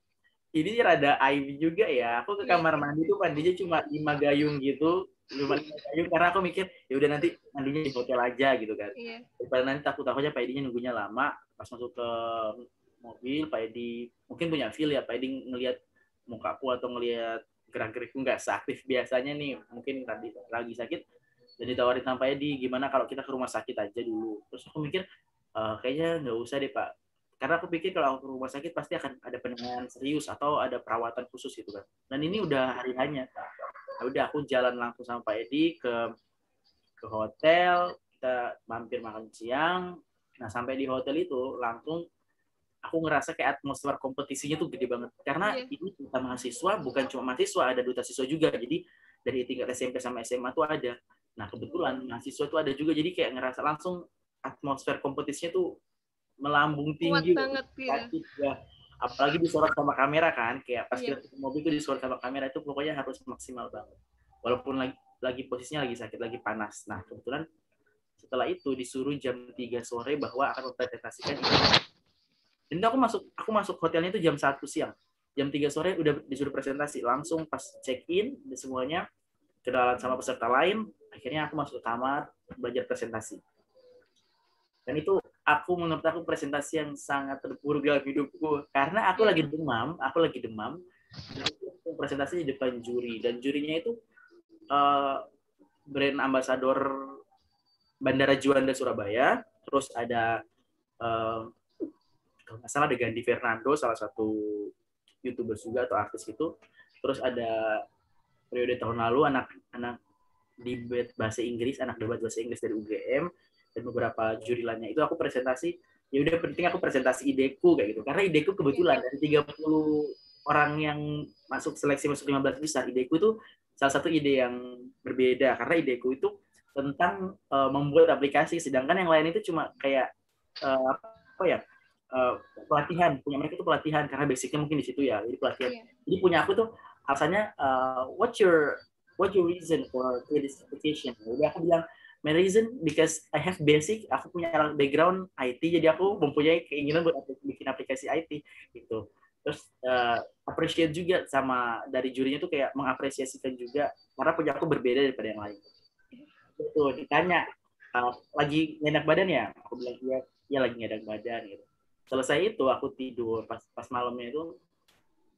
ini rada aib juga ya. Aku ke iya. kamar mandi tuh mandinya cuma lima gayung gitu lumayan kayu karena aku mikir ya udah nanti mandinya di hotel aja gitu kan. Iya. daripada nanti takut takutnya Pak Edinya nunggunya lama. Pas masuk ke mobil Pak Edi mungkin punya feel ya Pak Edi ngelihat mukaku atau ngelihat gerak gerikku nggak seaktif biasanya nih. Mungkin tadi lagi sakit dan ditawarin sama Pak Edi gimana kalau kita ke rumah sakit aja dulu. Terus aku mikir e, kayaknya nggak usah deh Pak. Karena aku pikir kalau aku ke rumah sakit pasti akan ada penanganan serius atau ada perawatan khusus gitu kan. Dan ini udah hari hanya Ya udah aku jalan langsung sama Pak Edi ke ke hotel kita mampir makan siang. Nah sampai di hotel itu langsung aku ngerasa kayak atmosfer kompetisinya tuh gede banget. Karena yeah. ini duta mahasiswa bukan cuma mahasiswa ada duta siswa juga. Jadi dari tingkat SMP sama SMA tuh ada. Nah kebetulan mahasiswa tuh ada juga. Jadi kayak ngerasa langsung atmosfer kompetisinya tuh melambung tinggi Kuat banget ya apalagi disorot sama kamera kan kayak pas yeah. kita mobil itu disorot sama kamera itu pokoknya harus maksimal banget. Walaupun lagi lagi posisinya lagi sakit lagi panas. Nah kebetulan setelah itu disuruh jam 3 sore bahwa akan mempresentasikan ini. Dan aku masuk aku masuk hotelnya itu jam satu siang. Jam 3 sore udah disuruh presentasi langsung pas check in semuanya kenalan sama peserta lain akhirnya aku masuk ke kamar belajar presentasi. Dan itu aku menurut aku presentasi yang sangat terpuruk dalam hidupku. Karena aku lagi demam aku lagi demam presentasi di depan juri. Dan jurinya itu uh, brand ambassador Bandara Juanda Surabaya. Terus ada uh, kalau nggak salah ada Gandhi Fernando salah satu youtuber juga atau artis itu terus ada periode tahun lalu anak-anak debat bahasa Inggris anak debat bahasa Inggris dari UGM dan beberapa juri lainnya. Itu aku presentasi ya udah penting aku presentasi ideku kayak gitu. Karena ideku kebetulan dari 30 orang yang masuk seleksi masuk 15 besar, ideku itu salah satu ide yang berbeda. Karena ideku itu tentang uh, membuat aplikasi, sedangkan yang lain itu cuma kayak uh, apa ya uh, pelatihan. Punya mereka itu pelatihan karena basicnya mungkin di situ ya. Jadi pelatihan. Yeah. Jadi punya aku tuh alasannya uh, what's your what your reason for this application? Jadi aku bilang my reason because I have basic, aku punya background IT, jadi aku mempunyai keinginan buat bikin aplikasi IT gitu. Terus uh, appreciate juga sama dari jurinya tuh kayak mengapresiasikan juga karena punya aku berbeda daripada yang lain. Itu ditanya uh, lagi ngenak badan ya, aku bilang iya, iya lagi ngenak badan gitu. Selesai itu aku tidur pas pas malamnya itu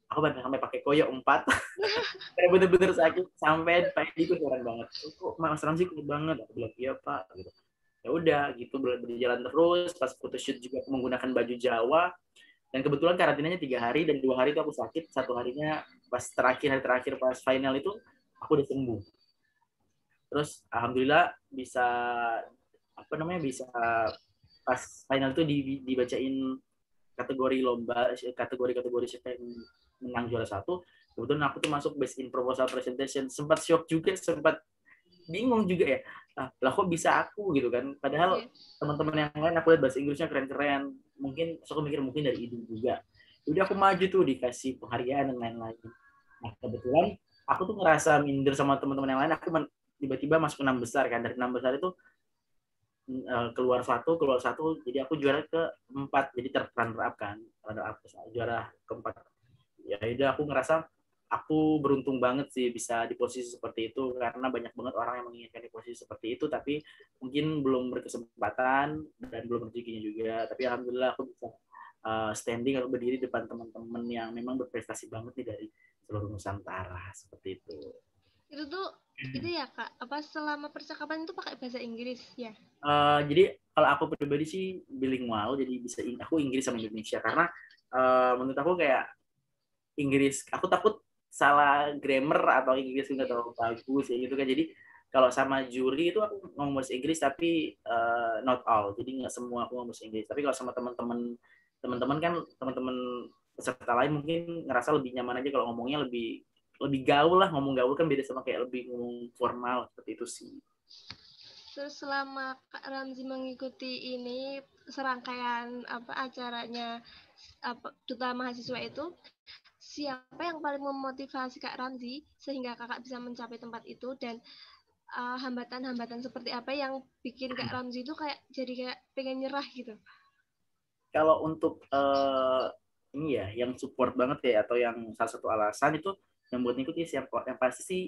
aku bahkan sampai pakai koyo empat. Kayak bener-bener sakit sampai pagi itu heran banget. Kok mas Ramzi kuat banget. Aku bilang iya pak gitu. Ya udah gitu berjalan terus. Pas photoshoot juga menggunakan baju Jawa. Dan kebetulan karantinanya tiga hari dan dua hari itu aku sakit. Satu harinya pas terakhir hari terakhir pas final itu aku udah sembuh. Terus alhamdulillah bisa apa namanya bisa pas final itu dibacain kategori lomba kategori kategori siapa yang menang juara satu kebetulan aku tuh masuk best in proposal presentation. Sempat shock juga sempat bingung juga ya. Ah, lah kok bisa aku gitu kan? Padahal yeah. teman-teman yang lain aku lihat bahasa Inggrisnya keren-keren. Mungkin so aku mikir mungkin dari ibu juga. Udah aku maju tuh dikasih penghargaan dan lain-lain. Nah kebetulan aku tuh ngerasa minder sama teman-teman yang lain. Aku tiba-tiba masuk enam besar kan. Dari enam besar itu eh, keluar satu keluar satu. Jadi aku juara ke empat. Jadi up kan. Runner up juara keempat ya udah aku ngerasa aku beruntung banget sih bisa di posisi seperti itu karena banyak banget orang yang menginginkan di posisi seperti itu tapi mungkin belum berkesempatan dan belum rezekinya juga. Tapi alhamdulillah aku bisa uh, standing atau berdiri depan teman-teman yang memang berprestasi banget nih dari seluruh Nusantara seperti itu. Itu tuh itu ya kak apa selama percakapan itu pakai bahasa Inggris ya? Uh, jadi kalau aku pribadi sih bilingual jadi bisa aku Inggris sama Indonesia. Karena uh, menurut aku kayak Inggris. Aku takut salah grammar atau Inggris nggak terlalu bagus ya gitu kan. Jadi kalau sama juri itu aku ngomong bahasa Inggris tapi uh, not all. Jadi nggak semua aku ngomong bahasa Inggris. Tapi kalau sama teman-teman teman-teman kan teman-teman peserta lain mungkin ngerasa lebih nyaman aja kalau ngomongnya lebih lebih gaul lah. Ngomong gaul kan beda sama kayak lebih ngomong formal seperti itu sih. Terus selama Kak Ramzi mengikuti ini serangkaian apa acaranya apa duta mahasiswa itu siapa yang paling memotivasi Kak Ramzi sehingga kakak bisa mencapai tempat itu dan uh, hambatan-hambatan uh, seperti apa yang bikin Kak Ramzi itu kayak jadi kayak pengen nyerah gitu? Kalau untuk uh, ini ya, yang support banget ya atau yang salah satu alasan itu yang buat ngikutin siapa yang pasti sih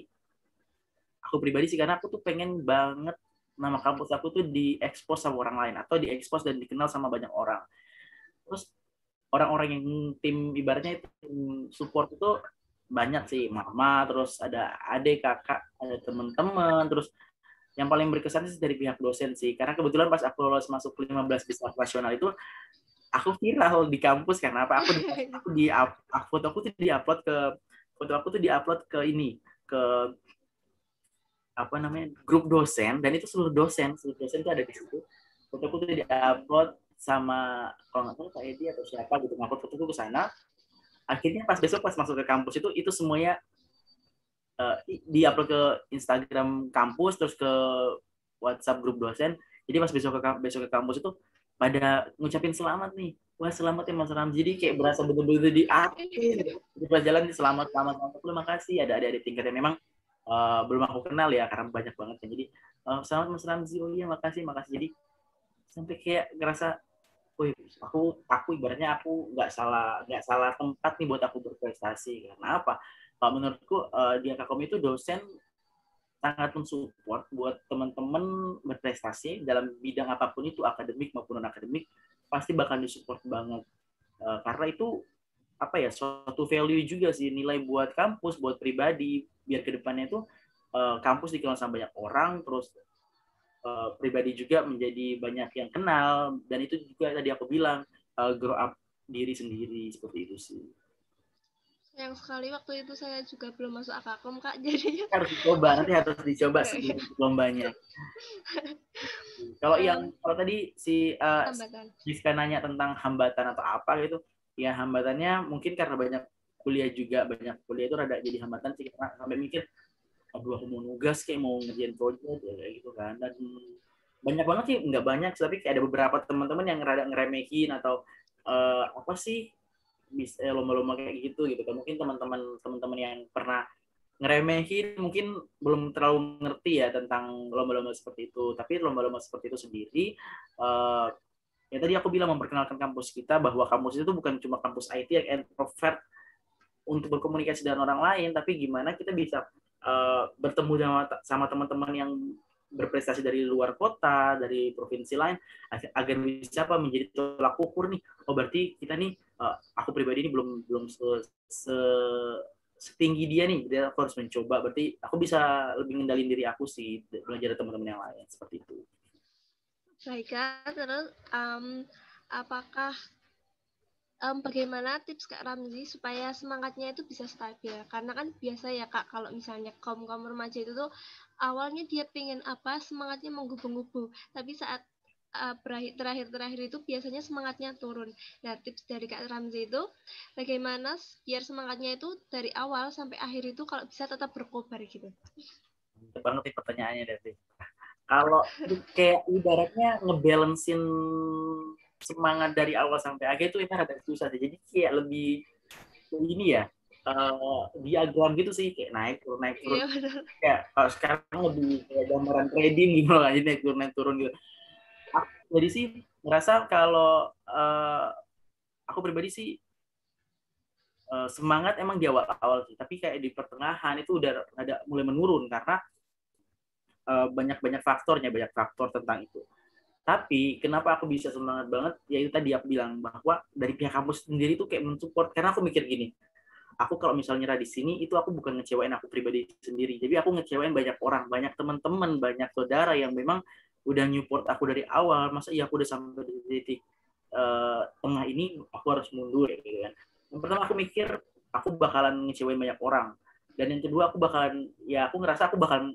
aku pribadi sih karena aku tuh pengen banget nama kampus aku tuh diekspos sama orang lain atau diekspos dan dikenal sama banyak orang. Terus orang-orang yang tim ibaratnya tim support itu banyak sih. Mama terus ada adik kakak ada teman-teman. Terus yang paling berkesan sih dari pihak dosen sih. Karena kebetulan pas aku lolos masuk 15 besar nasional itu aku viral di kampus karena apa aku di, aku di foto aku tuh diupload ke foto aku tuh diupload ke ini ke apa namanya grup dosen. Dan itu seluruh dosen seluruh dosen itu ada di situ. Foto aku tuh diupload sama kalau nggak tahu Kak Edi atau siapa gitu ngupload fotoku ke sana. Akhirnya pas besok pas masuk ke kampus itu itu semuanya uh, diupload ke Instagram kampus terus ke WhatsApp grup dosen. Jadi pas besok ke besok ke kampus itu pada ngucapin selamat nih. Wah selamat ya Mas Ram jadi kayak berasa betul-betul di akhir. Di jalan selamat selamat selamat. Terima kasih ada ada tingkat yang memang uh, belum aku kenal ya karena banyak banget kan jadi uh, selamat Mas Ramzi. Oh iya makasih makasih. Jadi sampai kayak ngerasa Wih, aku aku ibaratnya aku nggak salah nggak salah tempat nih buat aku berprestasi. Karena apa? Kalau menurutku uh, di Akakom itu dosen sangat mensupport buat teman-teman berprestasi dalam bidang apa pun itu akademik maupun non akademik pasti bakal disupport banget. Uh, karena itu apa ya suatu value juga sih nilai buat kampus buat pribadi. Biar ke depannya itu uh, kampus dikenal sama banyak orang terus uh, pribadi juga menjadi banyak yang kenal dan itu juga tadi aku bilang uh, grow up diri sendiri seperti itu sih. Sayang sekali waktu itu saya juga belum masuk akakom kak jadi harus dicoba nanti harus dicoba sebelum lombanya. kalau yang kalau tadi si uh, nanya tentang hambatan atau apa gitu ya hambatannya mungkin karena banyak kuliah juga banyak kuliah itu rada jadi hambatan sih karena sampai mikir aduh aku mau nugas kayak mau ngerjain project ya kayak gitu kan. Dan banyak banget sih nggak banyak tapi kayak ada beberapa teman-teman yang rada ngeremehin atau uh, apa sih bisa eh, lomba-lomba kayak gitu gitu kan. Mungkin teman-teman teman-teman yang pernah ngeremehin mungkin belum terlalu ngerti ya tentang lomba-lomba seperti itu. Tapi lomba-lomba seperti itu sendiri uh, ya tadi aku bilang memperkenalkan kampus kita bahwa kampus itu bukan cuma kampus IT yang introvert untuk berkomunikasi dengan orang lain tapi gimana kita bisa uh, bertemu sama teman-teman yang berprestasi dari luar kota, dari provinsi lain, agar bisa apa menjadi tolak ukur nih. Oh berarti kita nih, uh, aku pribadi ini belum belum se, se setinggi dia nih, dia aku harus mencoba. Berarti aku bisa lebih ngendalin diri aku sih belajar dari teman-teman yang lain seperti itu. Baik, terus um, apakah um, bagaimana tips Kak Ramzi supaya semangatnya itu bisa stabil? Karena kan biasa ya Kak, kalau misalnya kaum kaum remaja itu tuh awalnya dia pengen apa, semangatnya menggubu-gubu, tapi saat uh, terakhir-terakhir itu biasanya semangatnya turun. Nah, tips dari Kak Ramzi itu bagaimana biar semangatnya itu dari awal sampai akhir itu kalau bisa tetap berkobar gitu. Banget nih pertanyaannya, Devi. Kalau kayak ibaratnya ngebalancein semangat dari awal sampai akhir itu emang agak susah sih. Jadi kayak lebih ini ya uh, diagram gitu sih kayak naik turun naik turun. Iya, kayak kalau sekarang lebih kayak gambaran trading gitu lah, jadi naik turun naik turun gitu. jadi sih ngerasa kalau uh, aku pribadi sih uh, semangat emang di awal-awal sih, tapi kayak di pertengahan itu udah ada mulai menurun karena banyak-banyak uh, faktornya, banyak faktor tentang itu. Tapi kenapa aku bisa semangat banget? Ya itu tadi aku bilang bahwa dari pihak kampus sendiri tuh kayak mensupport karena aku mikir gini. Aku kalau misalnya di sini itu aku bukan ngecewain aku pribadi sendiri. Jadi aku ngecewain banyak orang, banyak teman-teman, banyak saudara yang memang udah support aku dari awal. Masa iya aku udah sampai di titik uh, tengah ini aku harus mundur ya gitu kan. Yang pertama aku mikir aku bakalan ngecewain banyak orang. Dan yang kedua aku bakalan ya aku ngerasa aku bakalan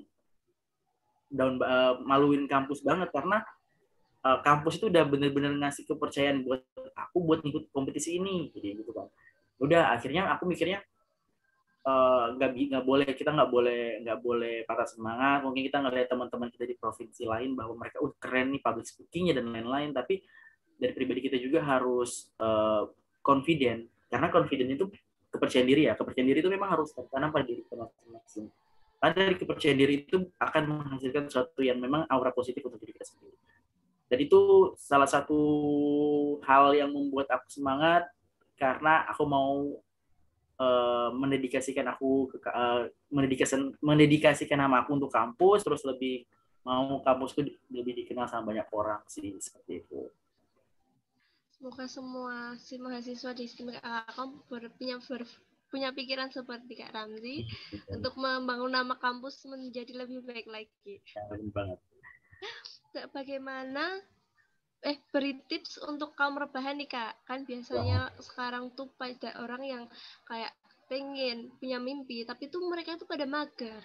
down uh, maluin kampus banget karena uh, kampus itu udah bener-bener ngasih kepercayaan buat aku buat ngikut kompetisi ini jadi gitu kan udah akhirnya aku mikirnya eh, nggak uh, nggak boleh kita nggak boleh nggak boleh patah semangat. Mungkin kita ngeliat teman-teman kita di provinsi lain bahwa mereka uh keren nih public speakingnya dan lain-lain. Tapi dari pribadi kita juga harus uh, confident. Karena confident itu kepercayaan diri ya. Kepercayaan diri itu memang harus tertanam pada diri masing-masing. Karena dari kepercayaan diri itu akan menghasilkan sesuatu yang memang aura positif untuk diri kita sendiri dan itu salah satu hal yang membuat aku semangat karena aku mau uh, mendedikasikan aku ke uh, mendedikasikan mendedikasikan nama aku untuk kampus terus lebih mau kampusku lebih dikenal sama banyak orang sih seperti itu. Semoga semua si mahasiswa di sini akan punya ber, punya pikiran seperti Kak Ramzi untuk membangun nama kampus menjadi lebih baik lagi. Ya, banget bagaimana eh beri tips untuk kaum rebahan nih kak. Kan biasanya wow. sekarang tuh pada orang yang kayak pengen punya mimpi tapi tuh mereka tuh pada mager.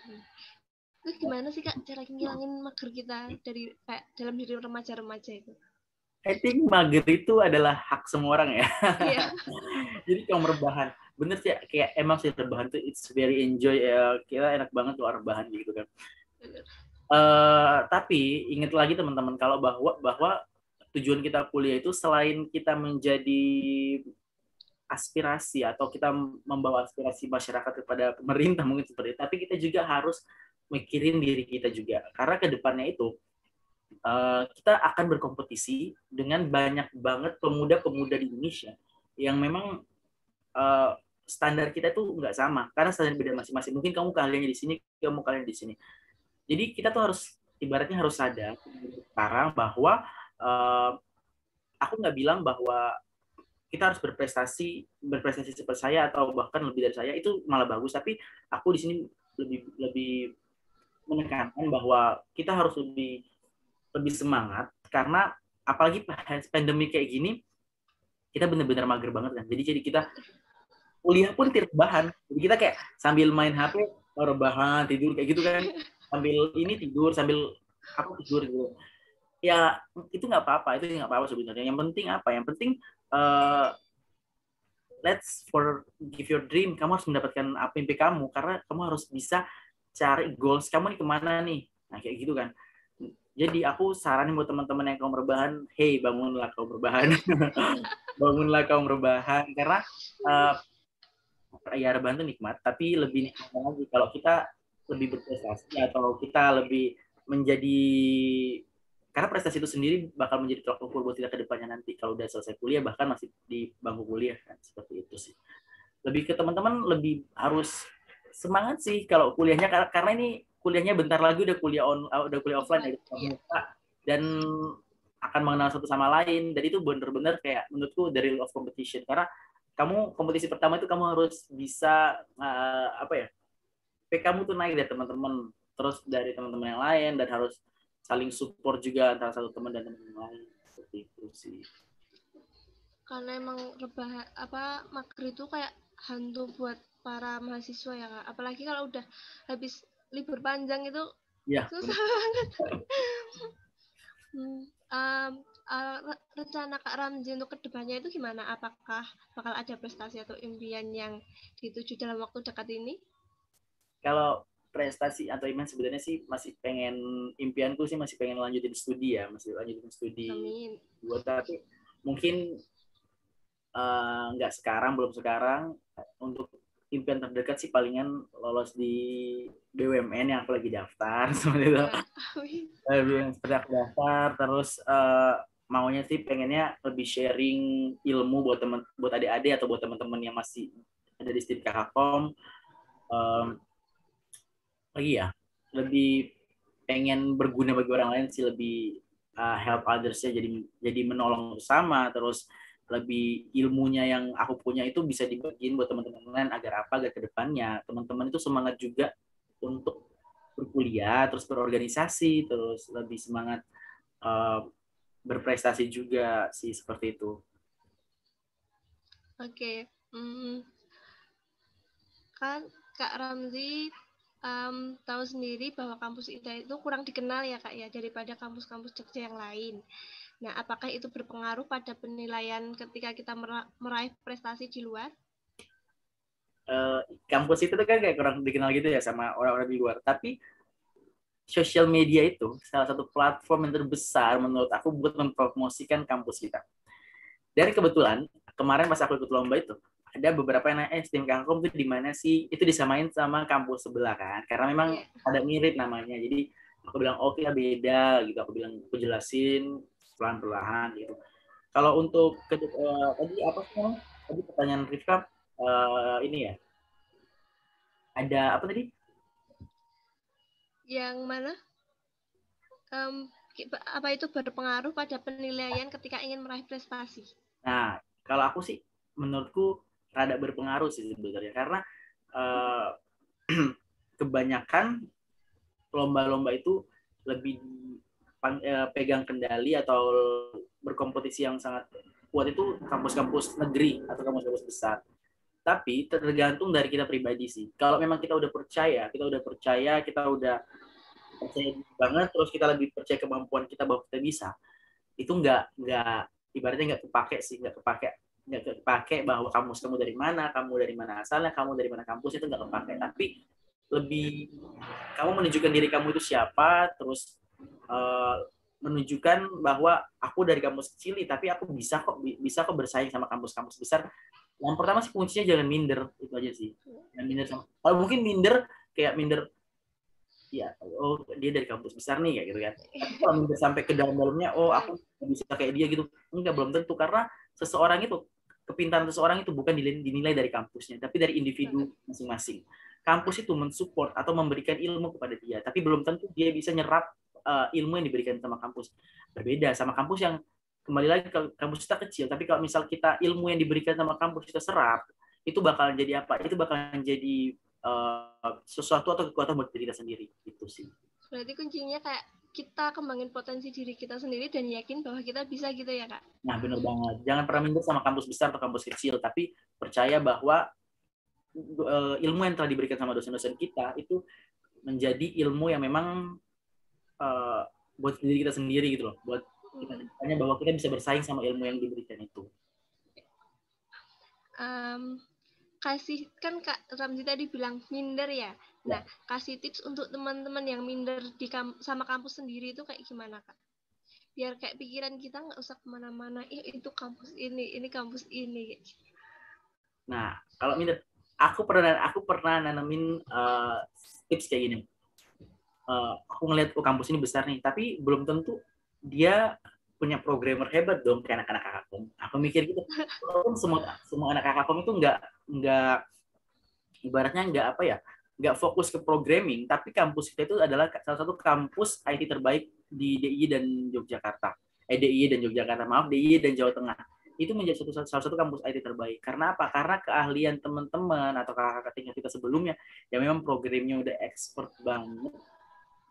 Itu gimana sih kak cara ngilangin mager kita dari kayak dalam diri remaja-remaja itu? I think mager itu adalah hak semua orang ya. Yeah. jadi kaum rebahan bener sih kayak emang sih rebahan tuh it's very enjoy ya kita enak banget tuh rebahan gitu kan Uh, tapi ingat lagi teman-teman kalau bahwa bahwa tujuan kita kuliah itu selain kita menjadi aspirasi atau kita membawa aspirasi masyarakat kepada pemerintah mungkin seperti itu, tapi kita juga harus mikirin diri kita juga. Karena ke depannya itu uh, kita akan berkompetisi dengan banyak banget pemuda-pemuda di Indonesia yang memang uh, standar kita tuh nggak sama. Karena standar beda masing-masing. Mungkin kamu kalian di sini, kamu kalian di sini jadi kita tuh harus ibaratnya harus sadar sekarang bahwa uh, aku nggak bilang bahwa kita harus berprestasi berprestasi seperti saya atau bahkan lebih dari saya itu malah bagus. Tapi aku di sini lebih lebih menekankan bahwa kita harus lebih lebih semangat. Karena apalagi pandemi kayak gini kita benar-benar mager banget kan. Jadi jadi kita kuliah pun tidak bahan jadi kita kayak sambil main HP rebahan tidur kayak gitu kan sambil ini tidur sambil apa tidur gitu. Ya itu nggak apa-apa itu nggak apa-apa sebenarnya. Yang penting apa? Yang penting uh, let's for give your dream. Kamu harus mendapatkan apa mimpi kamu karena kamu harus bisa cari goals kamu nih ke mana nih. Nah kayak gitu kan. Jadi aku saranin buat teman-teman yang kaum rebahan hey bangunlah kaum rebahan. Bangunlah kaum rebahan. Karena uh, ya rebahan itu nikmat tapi lebih nikmat lagi. Kalau kita lebih berprestasi atau kita lebih menjadi karena prestasi itu sendiri bakal menjadi tolak ukur buat kita ke depannya nanti. Kalau udah selesai kuliah bahkan masih di bangku kuliah kan seperti itu sih. Lebih ke teman-teman lebih harus semangat sih kalau kuliahnya karena ini kuliahnya bentar lagi udah kuliah on uh, udah kuliah offline ya iya. dan akan mengenal satu sama lain. Dan itu bener-bener kayak menurutku dari of competition. Karena kamu kompetisi pertama itu kamu harus bisa uh, apa ya PK kamu tuh naik dari teman-teman. Terus dari teman-teman yang lain dan harus saling support juga antara satu teman dan teman lain. Seperti itu sih. Karena emang rebah apa mager itu kayak hantu buat para mahasiswa ya kak. Apalagi kalau udah habis libur panjang itu ya, susah banget. Hmm, um, uh, rencana kak Ramzi untuk ke depannya itu gimana? Apakah bakal ada prestasi atau impian yang dituju dalam waktu dekat ini kalau prestasi atau iman sebenarnya sih masih pengen impianku sih masih pengen lanjutin studi ya masih lanjutin studi. Amin. buat tapi mungkin eh, nggak uh, sekarang belum sekarang. Untuk impian terdekat sih palingan lolos di BUMN yang aku lagi daftar. Seperti itu. Yang seperti aku daftar terus uh, maunya sih pengennya lebih sharing ilmu buat teman buat adik-adik atau buat teman-teman yang masih ada di STIP KHKOM um, lagi ya lebih pengen berguna bagi orang lain sih lebih uh, help others ya jadi jadi menolong bersama terus lebih ilmunya yang aku punya itu bisa dibagiin buat teman-teman lain agar apa agar ke depannya teman-teman itu semangat juga untuk berkuliah terus berorganisasi terus lebih semangat uh, berprestasi juga sih seperti itu. Oke, okay. hmm. kan Kak Ramzi um, tahu sendiri bahwa kampus ITA itu kurang dikenal ya kak ya daripada kampus-kampus Jogja yang lain. Nah, apakah itu berpengaruh pada penilaian ketika kita meraih prestasi di luar? Uh, kampus itu kan kayak kurang dikenal gitu ya sama orang-orang di luar. Tapi sosial media itu salah satu platform yang terbesar menurut aku buat mempromosikan kampus kita. Dan kebetulan kemarin pas aku ikut lomba itu, ada beberapa yang nanya, eh Kangkom itu di mana sih? Itu disamain sama kampus sebelah kan, karena memang yeah. ada mirip namanya. Jadi aku bilang oke okay, beda gitu. Aku bilang aku jelasin pelan perlahan gitu. Kalau untuk uh, tadi apa sih Tadi pertanyaan Rifka uh, ini ya. Ada apa tadi? Yang mana? Um, apa itu berpengaruh pada penilaian ketika ingin meraih prestasi? Nah, kalau aku sih menurutku rada berpengaruh sih sebenarnya karena uh, kebanyakan lomba-lomba itu lebih uh, pegang kendali atau berkompetisi yang sangat kuat itu kampus-kampus negeri atau kampus-kampus besar. Tapi tergantung dari kita pribadi sih. Kalau memang kita udah percaya, kita udah percaya, kita udah percaya banget, terus kita lebih percaya kemampuan kita bahwa kita bisa, itu nggak nggak ibaratnya nggak kepake sih, nggak kepake nggak kepake bahwa kamus kamu dari mana, kamu dari mana asalnya, kamu dari mana kampus itu nggak kepake. Tapi lebih kamu menunjukkan diri kamu itu siapa, terus uh, menunjukkan bahwa aku dari kampus kecil, tapi aku bisa kok bisa kok bersaing sama kampus-kampus besar. Yang pertama sih kuncinya jangan minder itu aja sih. Jangan minder sama. Kalau mungkin minder kayak minder ya oh dia dari kampus besar nih kayak gitu kan tapi kalau minder sampai ke dalam-dalamnya oh aku bisa kayak dia gitu enggak belum tentu karena seseorang itu kepintaran seseorang itu bukan dinilai dari kampusnya, tapi dari individu masing-masing. Kampus itu mensupport atau memberikan ilmu kepada dia, tapi belum tentu dia bisa nyerap uh, ilmu yang diberikan sama kampus. Berbeda sama kampus yang kembali lagi ke kampus kita kecil, tapi kalau misal kita ilmu yang diberikan sama kampus kita serap, itu bakalan jadi apa? Itu bakalan jadi uh, sesuatu atau kekuatan buat diri kita sendiri. Itu sih. Berarti kuncinya kayak kita kembangin potensi diri kita sendiri dan yakin bahwa kita bisa gitu ya kak. Nah benar banget. Jangan pernah minder sama kampus besar atau kampus kecil, tapi percaya bahwa uh, ilmu yang telah diberikan sama dosen-dosen kita itu menjadi ilmu yang memang uh, buat diri kita sendiri gitu loh, buat kita hanya bahwa kita bisa bersaing sama ilmu yang diberikan itu. um, kasih kan Kak Ramzi tadi bilang minder ya. Nah, kasih tips untuk teman-teman yang minder di kam sama kampus sendiri itu kayak gimana Kak? Biar kayak pikiran kita nggak usah ke mana-mana. Ih itu kampus ini, ini kampus ini. Nah, kalau minder, aku pernah aku pernah nanamin uh, tips kayak gini. Uh, aku ngeliat oh kampus ini besar nih, tapi belum tentu dia punya programmer hebat dong kayak anak-anak Akakom. Aku mikir gitu. Walaupun semua semua anak Akakom itu nggak nggak ibaratnya nggak apa ya nggak fokus ke programming, tapi kampus kita itu adalah salah satu kampus IT terbaik di DIY dan Yogyakarta. Eh DIY dan Yogyakarta, maaf DIY dan Jawa Tengah. Itu menjadi satu, salah satu kampus IT terbaik. Karena apa? Karena keahlian teman-teman atau kakak-kakak tingkat kita sebelumnya yang memang programnya udah expert banget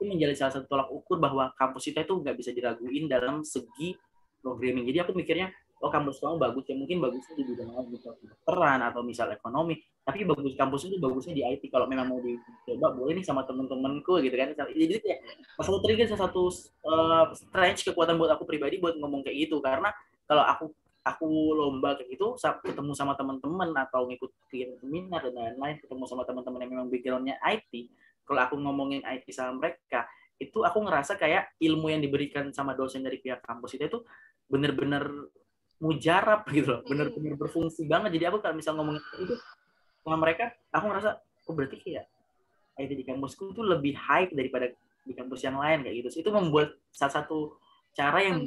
itu menjadi salah satu tolak ukur bahwa kampus kita itu nggak bisa diraguin dalam segi programming. Jadi aku mikirnya, oh kampus kamu bagus ya mungkin bagusnya di bidang misal kedokteran atau misal ekonomi. Tapi bagus kampus itu bagusnya di IT. Kalau memang mau dicoba boleh nih sama temen-temenku gitu kan. Jadi ya salah satu trigger salah satu uh, stretch kekuatan buat aku pribadi buat ngomong kayak gitu karena kalau aku aku lomba kayak gitu ketemu sama teman-teman atau ngikut seminar dan lain-lain ketemu sama teman-teman yang memang backgroundnya IT kalau aku ngomongin IT sama mereka itu aku ngerasa kayak ilmu yang diberikan sama dosen dari pihak kampus itu tuh bener-bener mujarab gitu loh, bener-bener berfungsi banget. Jadi aku kalau misal ngomongin itu sama mereka, aku ngerasa, oh berarti kayak IT di kampusku tuh lebih hype daripada di kampus yang lain kayak gitu. Itu membuat salah satu cara yang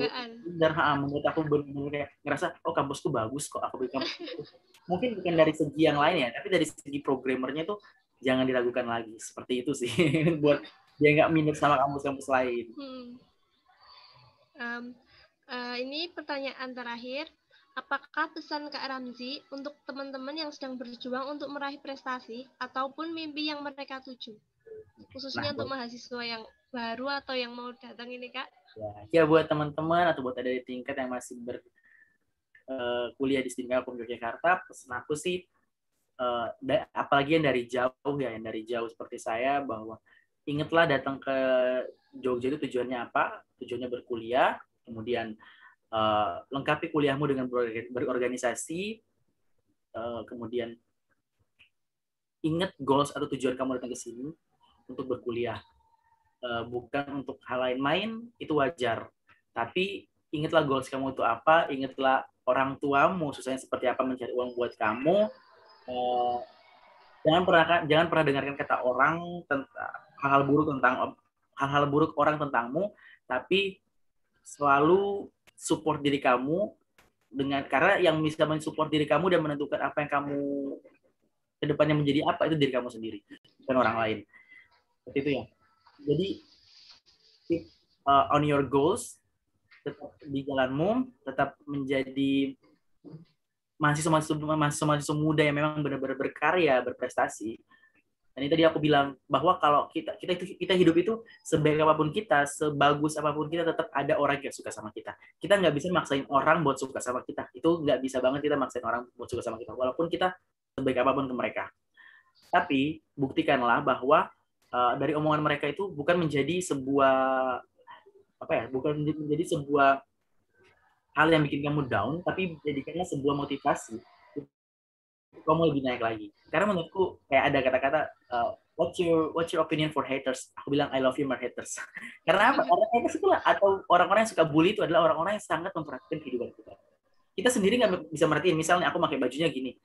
benar membuat aku benar-benar kayak ngerasa oh kampusku bagus kok aku di kampus mungkin bukan dari segi yang lain ya tapi dari segi programmernya tuh jangan diragukan lagi seperti itu sih buat dia nggak minus sama kampus-kampus lain. Hmm. Um, uh, ini pertanyaan terakhir, apakah pesan Kak Ramzi untuk teman-teman yang sedang berjuang untuk meraih prestasi ataupun mimpi yang mereka tuju, khususnya nah, untuk mahasiswa yang baru atau yang mau datang ini Kak? Ya, ya buat teman-teman atau buat ada di tingkat yang masih ber uh, kuliah di Stingapura Yogyakarta, pesan aku sih uh, apalagi yang dari jauh ya, yang dari jauh seperti saya bahwa ingatlah datang ke Jogja itu tujuannya apa? Tujuannya berkuliah, kemudian uh, lengkapi kuliahmu dengan berorganisasi, uh, kemudian ingat goals atau tujuan kamu datang ke sini untuk berkuliah. Uh, bukan untuk hal lain main itu wajar. Tapi ingatlah goals kamu itu apa, ingatlah orang tuamu susahnya seperti apa mencari uang buat kamu, uh, jangan pernah jangan pernah dengarkan kata orang tentang hal-hal buruk tentang hal-hal buruk orang tentangmu tapi selalu support diri kamu dengan karena yang bisa mensupport diri kamu dan menentukan apa yang kamu ke depannya menjadi apa itu diri kamu sendiri bukan orang lain seperti itu ya jadi keep uh, on your goals tetap di jalanmu tetap menjadi mahasiswa-mahasiswa mahasiswa muda yang memang benar-benar berkarya, berprestasi. Dan ini tadi aku bilang bahwa kalau kita kita kita hidup itu sebaik apa pun kita, sebagus apa pun kita tetap ada orang yang suka sama kita. Kita nggak bisa maksain orang buat suka sama kita. Itu nggak bisa banget kita maksain orang buat suka sama kita, walaupun kita sebaik apa pun ke mereka. Tapi buktikanlah bahwa uh, dari omongan mereka itu bukan menjadi sebuah apa ya, bukan menjadi sebuah hal yang bikin kamu down, tapi jadikannya sebuah motivasi kamu lebih naik lagi. Karena menurutku kayak ada kata-kata uh, what's your what's your opinion for haters? Aku bilang I love you my haters. Karena apa? Karena haters itu lah atau orang-orang yang suka bully itu adalah orang-orang yang sangat memperhatikan kehidupan kita. Kita sendiri nggak bisa merhatiin. Misalnya aku pakai bajunya gini,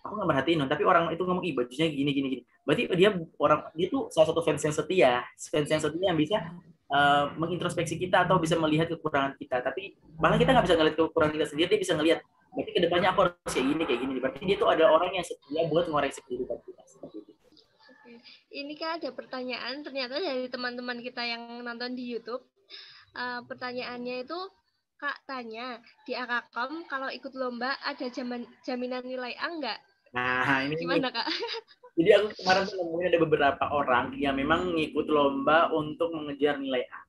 aku nggak merhatiin tapi orang itu ngomong ih bajunya gini gini gini. Berarti dia orang dia tuh salah satu fans yang setia, fans yang setia yang bisa uh, mengintrospeksi kita atau bisa melihat kekurangan kita tapi malah kita nggak bisa ngelihat kekurangan kita sendiri dia bisa ngelihat berarti ke depannya aku harus kayak gini kayak gini berarti dia tuh ada orang yang setia buat ngoreksi kehidupan kita seperti itu ini kan ada pertanyaan ternyata dari teman-teman kita yang nonton di YouTube uh, pertanyaannya itu Kak tanya di Akakom kalau ikut lomba ada jaman, jaminan nilai A enggak? Nah, ini gimana Kak? Jadi aku kemarin tuh nemuin ada beberapa orang yang memang ngikut lomba untuk mengejar nilai A.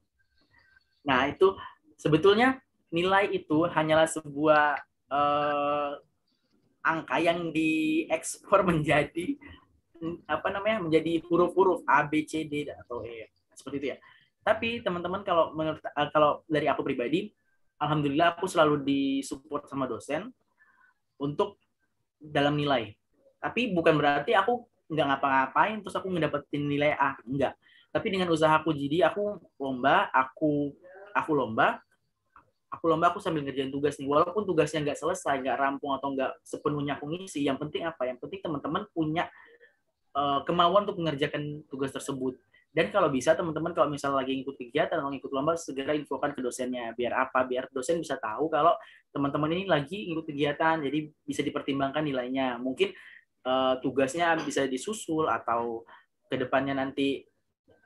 Nah, itu sebetulnya nilai itu hanyalah sebuah uh, angka yang diekspor menjadi apa namanya menjadi huruf-huruf A B C D atau E seperti itu ya. Tapi teman-teman kalau menurut uh, kalau dari aku pribadi, alhamdulillah aku selalu disupport sama dosen untuk dalam nilai. Tapi bukan berarti aku nggak ngapa-ngapain terus aku ngedapetin nilai A, enggak. Tapi dengan usahaku jadi aku lomba, aku aku lomba, aku lomba aku sambil ngerjain tugas nih. Walaupun tugasnya nggak selesai, nggak rampung atau nggak sepenuhnya aku ngisi, yang penting apa? Yang penting teman-teman punya uh, kemauan untuk mengerjakan tugas tersebut. Dan kalau bisa teman-teman kalau misalnya lagi ikut kegiatan atau ikut lomba segera infokan ke dosennya biar apa? Biar dosen bisa tahu kalau teman-teman ini lagi ikut kegiatan jadi bisa dipertimbangkan nilainya. Mungkin uh, tugasnya bisa disusul atau ke depannya nanti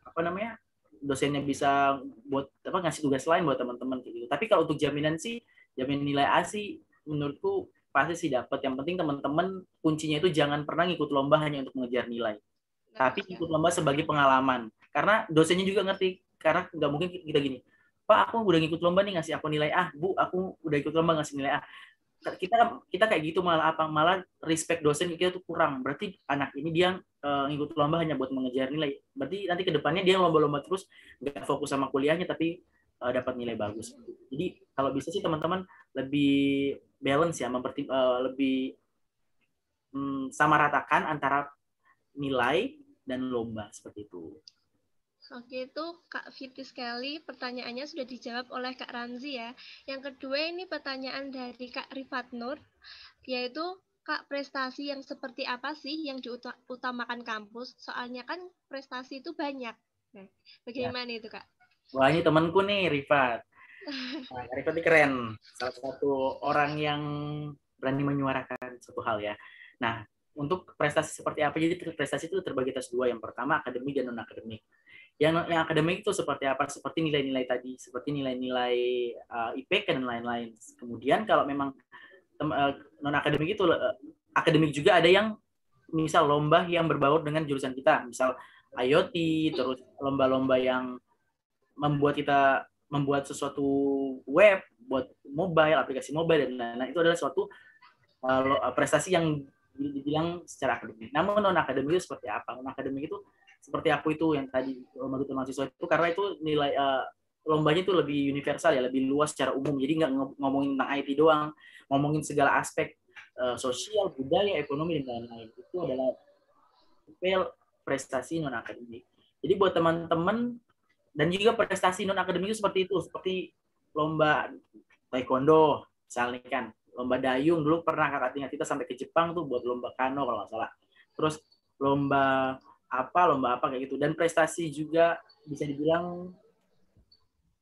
apa namanya dosennya bisa buat apa ngasih tugas lain buat teman-teman gitu. Tapi kalau untuk jaminan sih jaminan nilai A sih menurutku pasti sih dapat. Yang penting teman-teman kuncinya itu jangan pernah ngikut lomba hanya untuk mengejar nilai. Tapi ikut lomba sebagai pengalaman karena dosennya juga ngerti karena nggak mungkin kita gini pak aku udah ngikut lomba nih ngasih aku nilai A bu aku udah ikut lomba ngasih nilai A kita kita kayak gitu malah apa malah respect dosen kita tuh kurang berarti anak ini dia uh, ngikut lomba hanya buat mengejar nilai berarti nanti ke depannya dia lomba-lomba terus nggak fokus sama kuliahnya tapi uh, dapat nilai bagus jadi kalau bisa sih teman-teman lebih balance ya uh, lebih um, sama ratakan antara nilai dan lomba seperti itu Oke, itu Kak Fiti sekali. Pertanyaannya sudah dijawab oleh Kak Ramzi ya. Yang kedua ini pertanyaan dari Kak Rifat Nur, yaitu Kak prestasi yang seperti apa sih yang diutamakan kampus? Soalnya kan prestasi itu banyak. Nah, bagaimana ya. itu Kak? Wah ini temanku nih Rifat. Nah, Rifat ini keren. Salah satu orang yang berani menyuarakan satu hal ya. Nah, untuk prestasi seperti apa? Jadi prestasi itu terbagi atas dua. Yang pertama akademik dan non akademik yang yang akademik itu seperti apa seperti nilai-nilai tadi seperti nilai-nilai uh, IPK dan lain-lain kemudian kalau memang eh, non akademik itu uh, akademik juga ada yang misal lomba yang berbaur dengan jurusan kita. Misal IoT terus lomba-lomba yang membuat kita membuat sesuatu web buat mobile aplikasi mobile dan lain-lain. Itu adalah suatu uh, prestasi yang dibilang secara akademik. Namun non akademik itu seperti apa? Non akademik itu seperti aku itu yang tadi duta mahasiswa itu? Karena itu nilai uh, lombanya itu lebih universal ya lebih luas secara umum. Jadi nggak ngomongin tentang IT doang ngomongin segala aspek uh, sosial budaya ekonomi dan lain-lain. Itu adalah fail prestasi non akademik jadi buat teman-teman dan juga prestasi non akademik seperti itu seperti lomba taekwondo misalnya kan lomba dayung. Dulu pernah kakak tinggal kita sampai ke Jepang tuh buat lomba kano kalau nggak salah. Terus lomba apa lomba apa kayak gitu. Dan prestasi juga bisa dibilang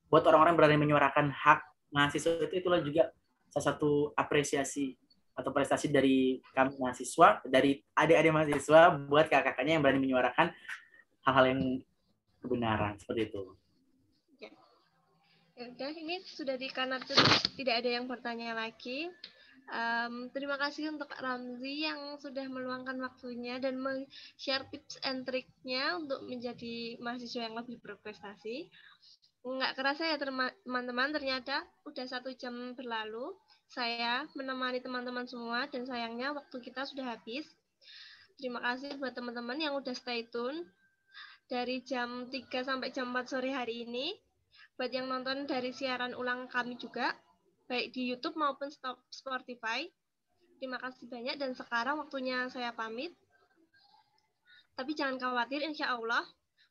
buat orang-orang berani menyuarakan hak mahasiswa itu itulah juga salah satu apresiasi atau prestasi dari kami mahasiswa dari adik-adik mahasiswa buat kakak-kakaknya yang berani menyuarakan hal-hal yang kebenaran seperti itu. Ya. ini sudah di kanan tidak ada yang bertanya lagi. Um, terima kasih untuk Ramzi yang sudah meluangkan waktunya dan share tips and triknya untuk menjadi mahasiswa yang lebih berprestasi. Nggak kerasa ya teman-teman, ternyata udah satu jam berlalu. Saya menemani teman-teman semua dan sayangnya waktu kita sudah habis. Terima kasih buat teman-teman yang udah stay tune dari jam 3 sampai jam 4 sore hari ini. Buat yang nonton dari siaran ulang kami juga, baik di YouTube maupun Spotify. Terima kasih banyak dan sekarang waktunya saya pamit. Tapi jangan khawatir, insya Allah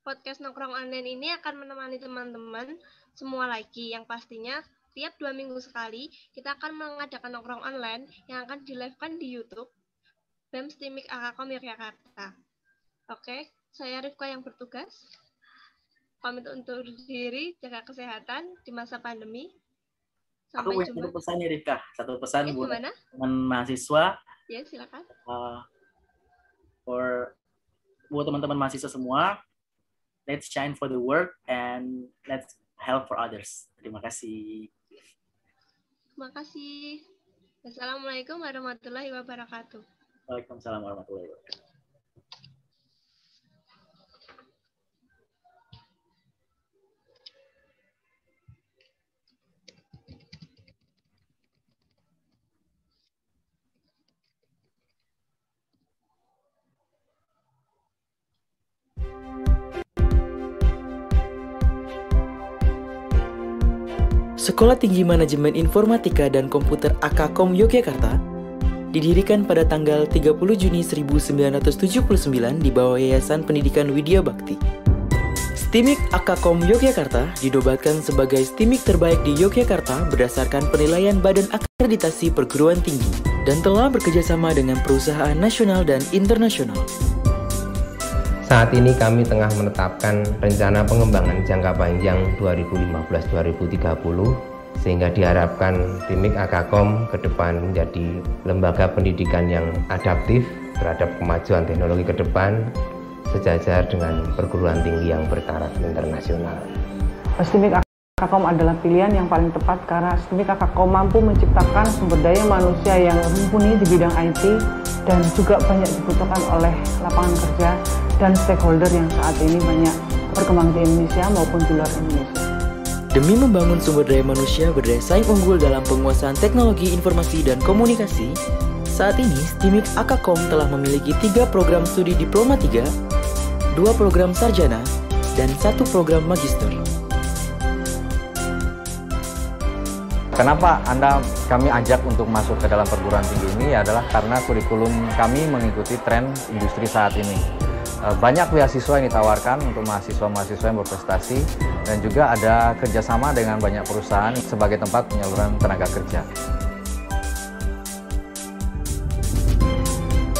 podcast Nongkrong Online ini akan menemani teman-teman semua lagi yang pastinya tiap dua minggu sekali kita akan mengadakan nongkrong online yang akan di di YouTube BEM Stimik Akakom Yogyakarta. Oke, saya Rifka yang bertugas. Pamit untuk diri, jaga kesehatan di masa pandemi. Sampai aku punya satu pesan nih Rika, satu pesan ya, buat teman mahasiswa. Ya silakan. Uh, for buat teman-teman mahasiswa semua, let's shine for the work and let's help for others. Terima kasih. Terima kasih. Assalamualaikum warahmatullahi wabarakatuh. Waalaikumsalam warahmatullahi wabarakatuh. Sekolah Tinggi Manajemen Informatika dan Komputer Akakom Yogyakarta didirikan pada tanggal 30 Juni 1979 di bawah Yayasan Pendidikan Widya Bakti. STIMIK Akakom Yogyakarta didobatkan sebagai STIMIK terbaik di Yogyakarta berdasarkan penilaian Badan Akreditasi Perguruan Tinggi dan telah bekerjasama dengan perusahaan nasional dan internasional. Saat ini kami tengah menetapkan rencana pengembangan jangka panjang 2015-2030 sehingga diharapkan Timik Akakom ke depan menjadi lembaga pendidikan yang adaptif terhadap kemajuan teknologi ke depan sejajar dengan perguruan tinggi yang bertaraf internasional. Stimik Akakom adalah pilihan yang paling tepat karena Stimik Akakom mampu menciptakan sumber daya manusia yang mumpuni di bidang IT dan juga banyak dibutuhkan oleh lapangan kerja dan stakeholder yang saat ini banyak berkembang di Indonesia maupun di luar Indonesia. Demi membangun sumber daya manusia berdaya saing unggul dalam penguasaan teknologi informasi dan komunikasi, saat ini STIMIK Akakom telah memiliki tiga program studi Diploma 3, dua program sarjana, dan satu program magister. Kenapa Anda kami ajak untuk masuk ke dalam perguruan tinggi ini adalah karena kurikulum kami mengikuti tren industri saat ini. Eh, banyak beasiswa yang ditawarkan untuk mahasiswa-mahasiswa yang berprestasi dan juga ada kerjasama dengan banyak perusahaan sebagai tempat penyaluran tenaga kerja.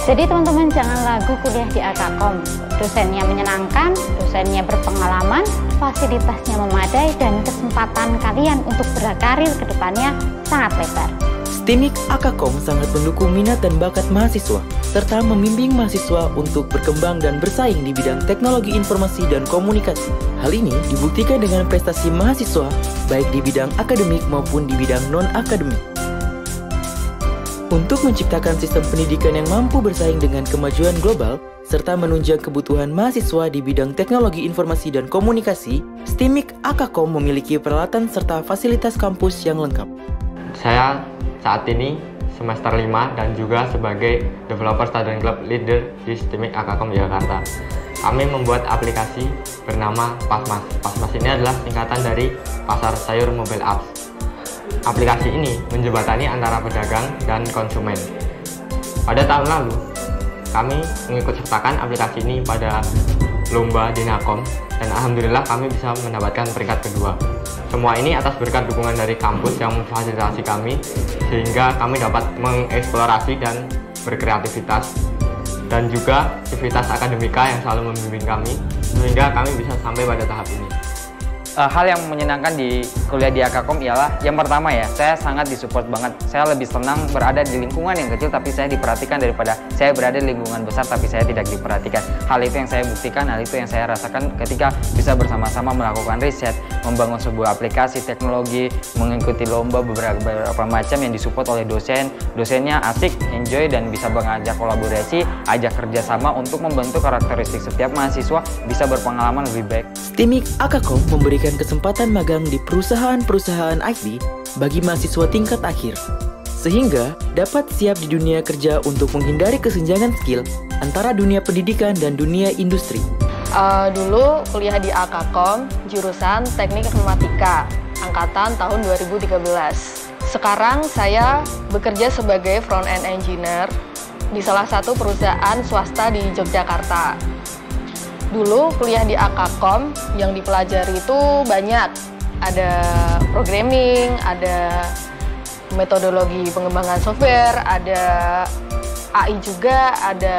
Jadi teman-teman jangan lagu kuliah di Akakom. Dosennya menyenangkan, dosennya berpengalaman, fasilitasnya memadai, dan kesempatan kalian untuk berkarir ke depannya sangat lebar. STIMIK Akakom sangat mendukung minat dan bakat mahasiswa, serta membimbing mahasiswa untuk berkembang dan bersaing di bidang teknologi informasi dan komunikasi. Hal ini dibuktikan dengan prestasi mahasiswa, baik di bidang akademik maupun di bidang non-akademik. Untuk menciptakan sistem pendidikan yang mampu bersaing dengan kemajuan global, serta menunjang kebutuhan mahasiswa di bidang teknologi informasi dan komunikasi, STIMIK Akakom memiliki peralatan serta fasilitas kampus yang lengkap. Saya saat ini semester 5 dan juga sebagai developer student club leader di Stimik Akakom Jakarta. Kami membuat aplikasi bernama Pasmas. Pasmas ini adalah singkatan dari Pasar Sayur Mobile Apps. Aplikasi ini menjembatani antara pedagang dan konsumen. Pada tahun lalu, kami mengikut sertakan aplikasi ini pada lomba Dinakom dan alhamdulillah kami bisa mendapatkan peringkat kedua. Semua ini atas berkat dukungan dari kampus yang memfasilitasi kami sehingga kami dapat mengeksplorasi dan berkreativitas. Dan juga aktivitas akademika yang selalu membimbing kami sehingga kami bisa sampai pada tahap ini uh, hal yang menyenangkan di kuliah di Akakom ialah yang pertama ya, saya sangat disupport banget. Saya lebih senang berada di lingkungan yang kecil tapi saya diperhatikan daripada saya berada di lingkungan besar tapi saya tidak diperhatikan. Hal itu yang saya buktikan, hal itu yang saya rasakan ketika bisa bersama-sama melakukan riset, membangun sebuah aplikasi teknologi, mengikuti lomba beberapa, beberapa macam yang disupport oleh dosen. Dosennya asik, enjoy dan bisa mengajak kolaborasi, ajak kerjasama untuk membentuk karakteristik setiap mahasiswa bisa berpengalaman lebih baik. Timik Akakom memberikan memberikan kesempatan magang di perusahaan-perusahaan IT bagi mahasiswa tingkat akhir, sehingga dapat siap di dunia kerja untuk menghindari kesenjangan skill antara dunia pendidikan dan dunia industri. Uh, dulu kuliah di Akakom, jurusan Teknik Informatika, angkatan tahun 2013. Sekarang saya bekerja sebagai front-end engineer di salah satu perusahaan swasta di Yogyakarta dulu kuliah di Akakom yang dipelajari itu banyak. Ada programming ada metodologi pengembangan software ada AI juga ada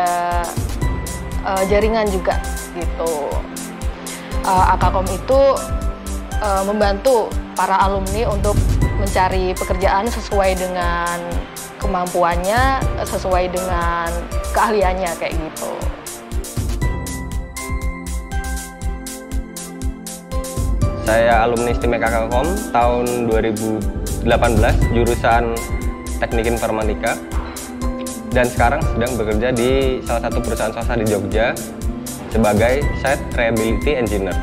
uh, jaringan juga gitu. Uh, Akakom itu uh, membantu para alumni untuk mencari pekerjaan sesuai dengan kemampuannya sesuai dengan keahliannya kayak gitu Saya alumni STIMEK Akakom tahun 2018 jurusan Teknik Informatika dan sekarang sedang bekerja di salah satu perusahaan swasta di Jogja sebagai Site Reliability Engineer.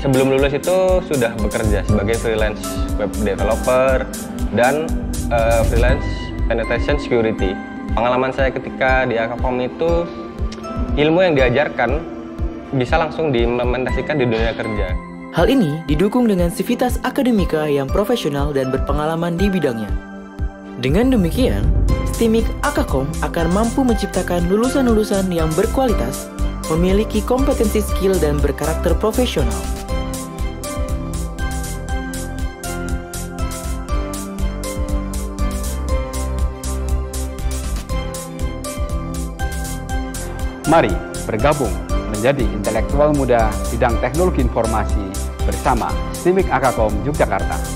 Sebelum lulus itu sudah bekerja sebagai freelance web developer dan uh, freelance penetration security. Pengalaman saya ketika di Akakom itu ilmu yang diajarkan bisa langsung diimplementasikan di dunia kerja. Hal ini didukung dengan sivitas akademika yang profesional dan berpengalaman di bidangnya. Dengan demikian, STIMIK Akakom akan mampu menciptakan lulusan-lulusan yang berkualitas, memiliki kompetensi skill dan berkarakter profesional. Mari bergabung menjadi intelektual muda bidang teknologi informasi bersama STIMIK Akakom Yogyakarta.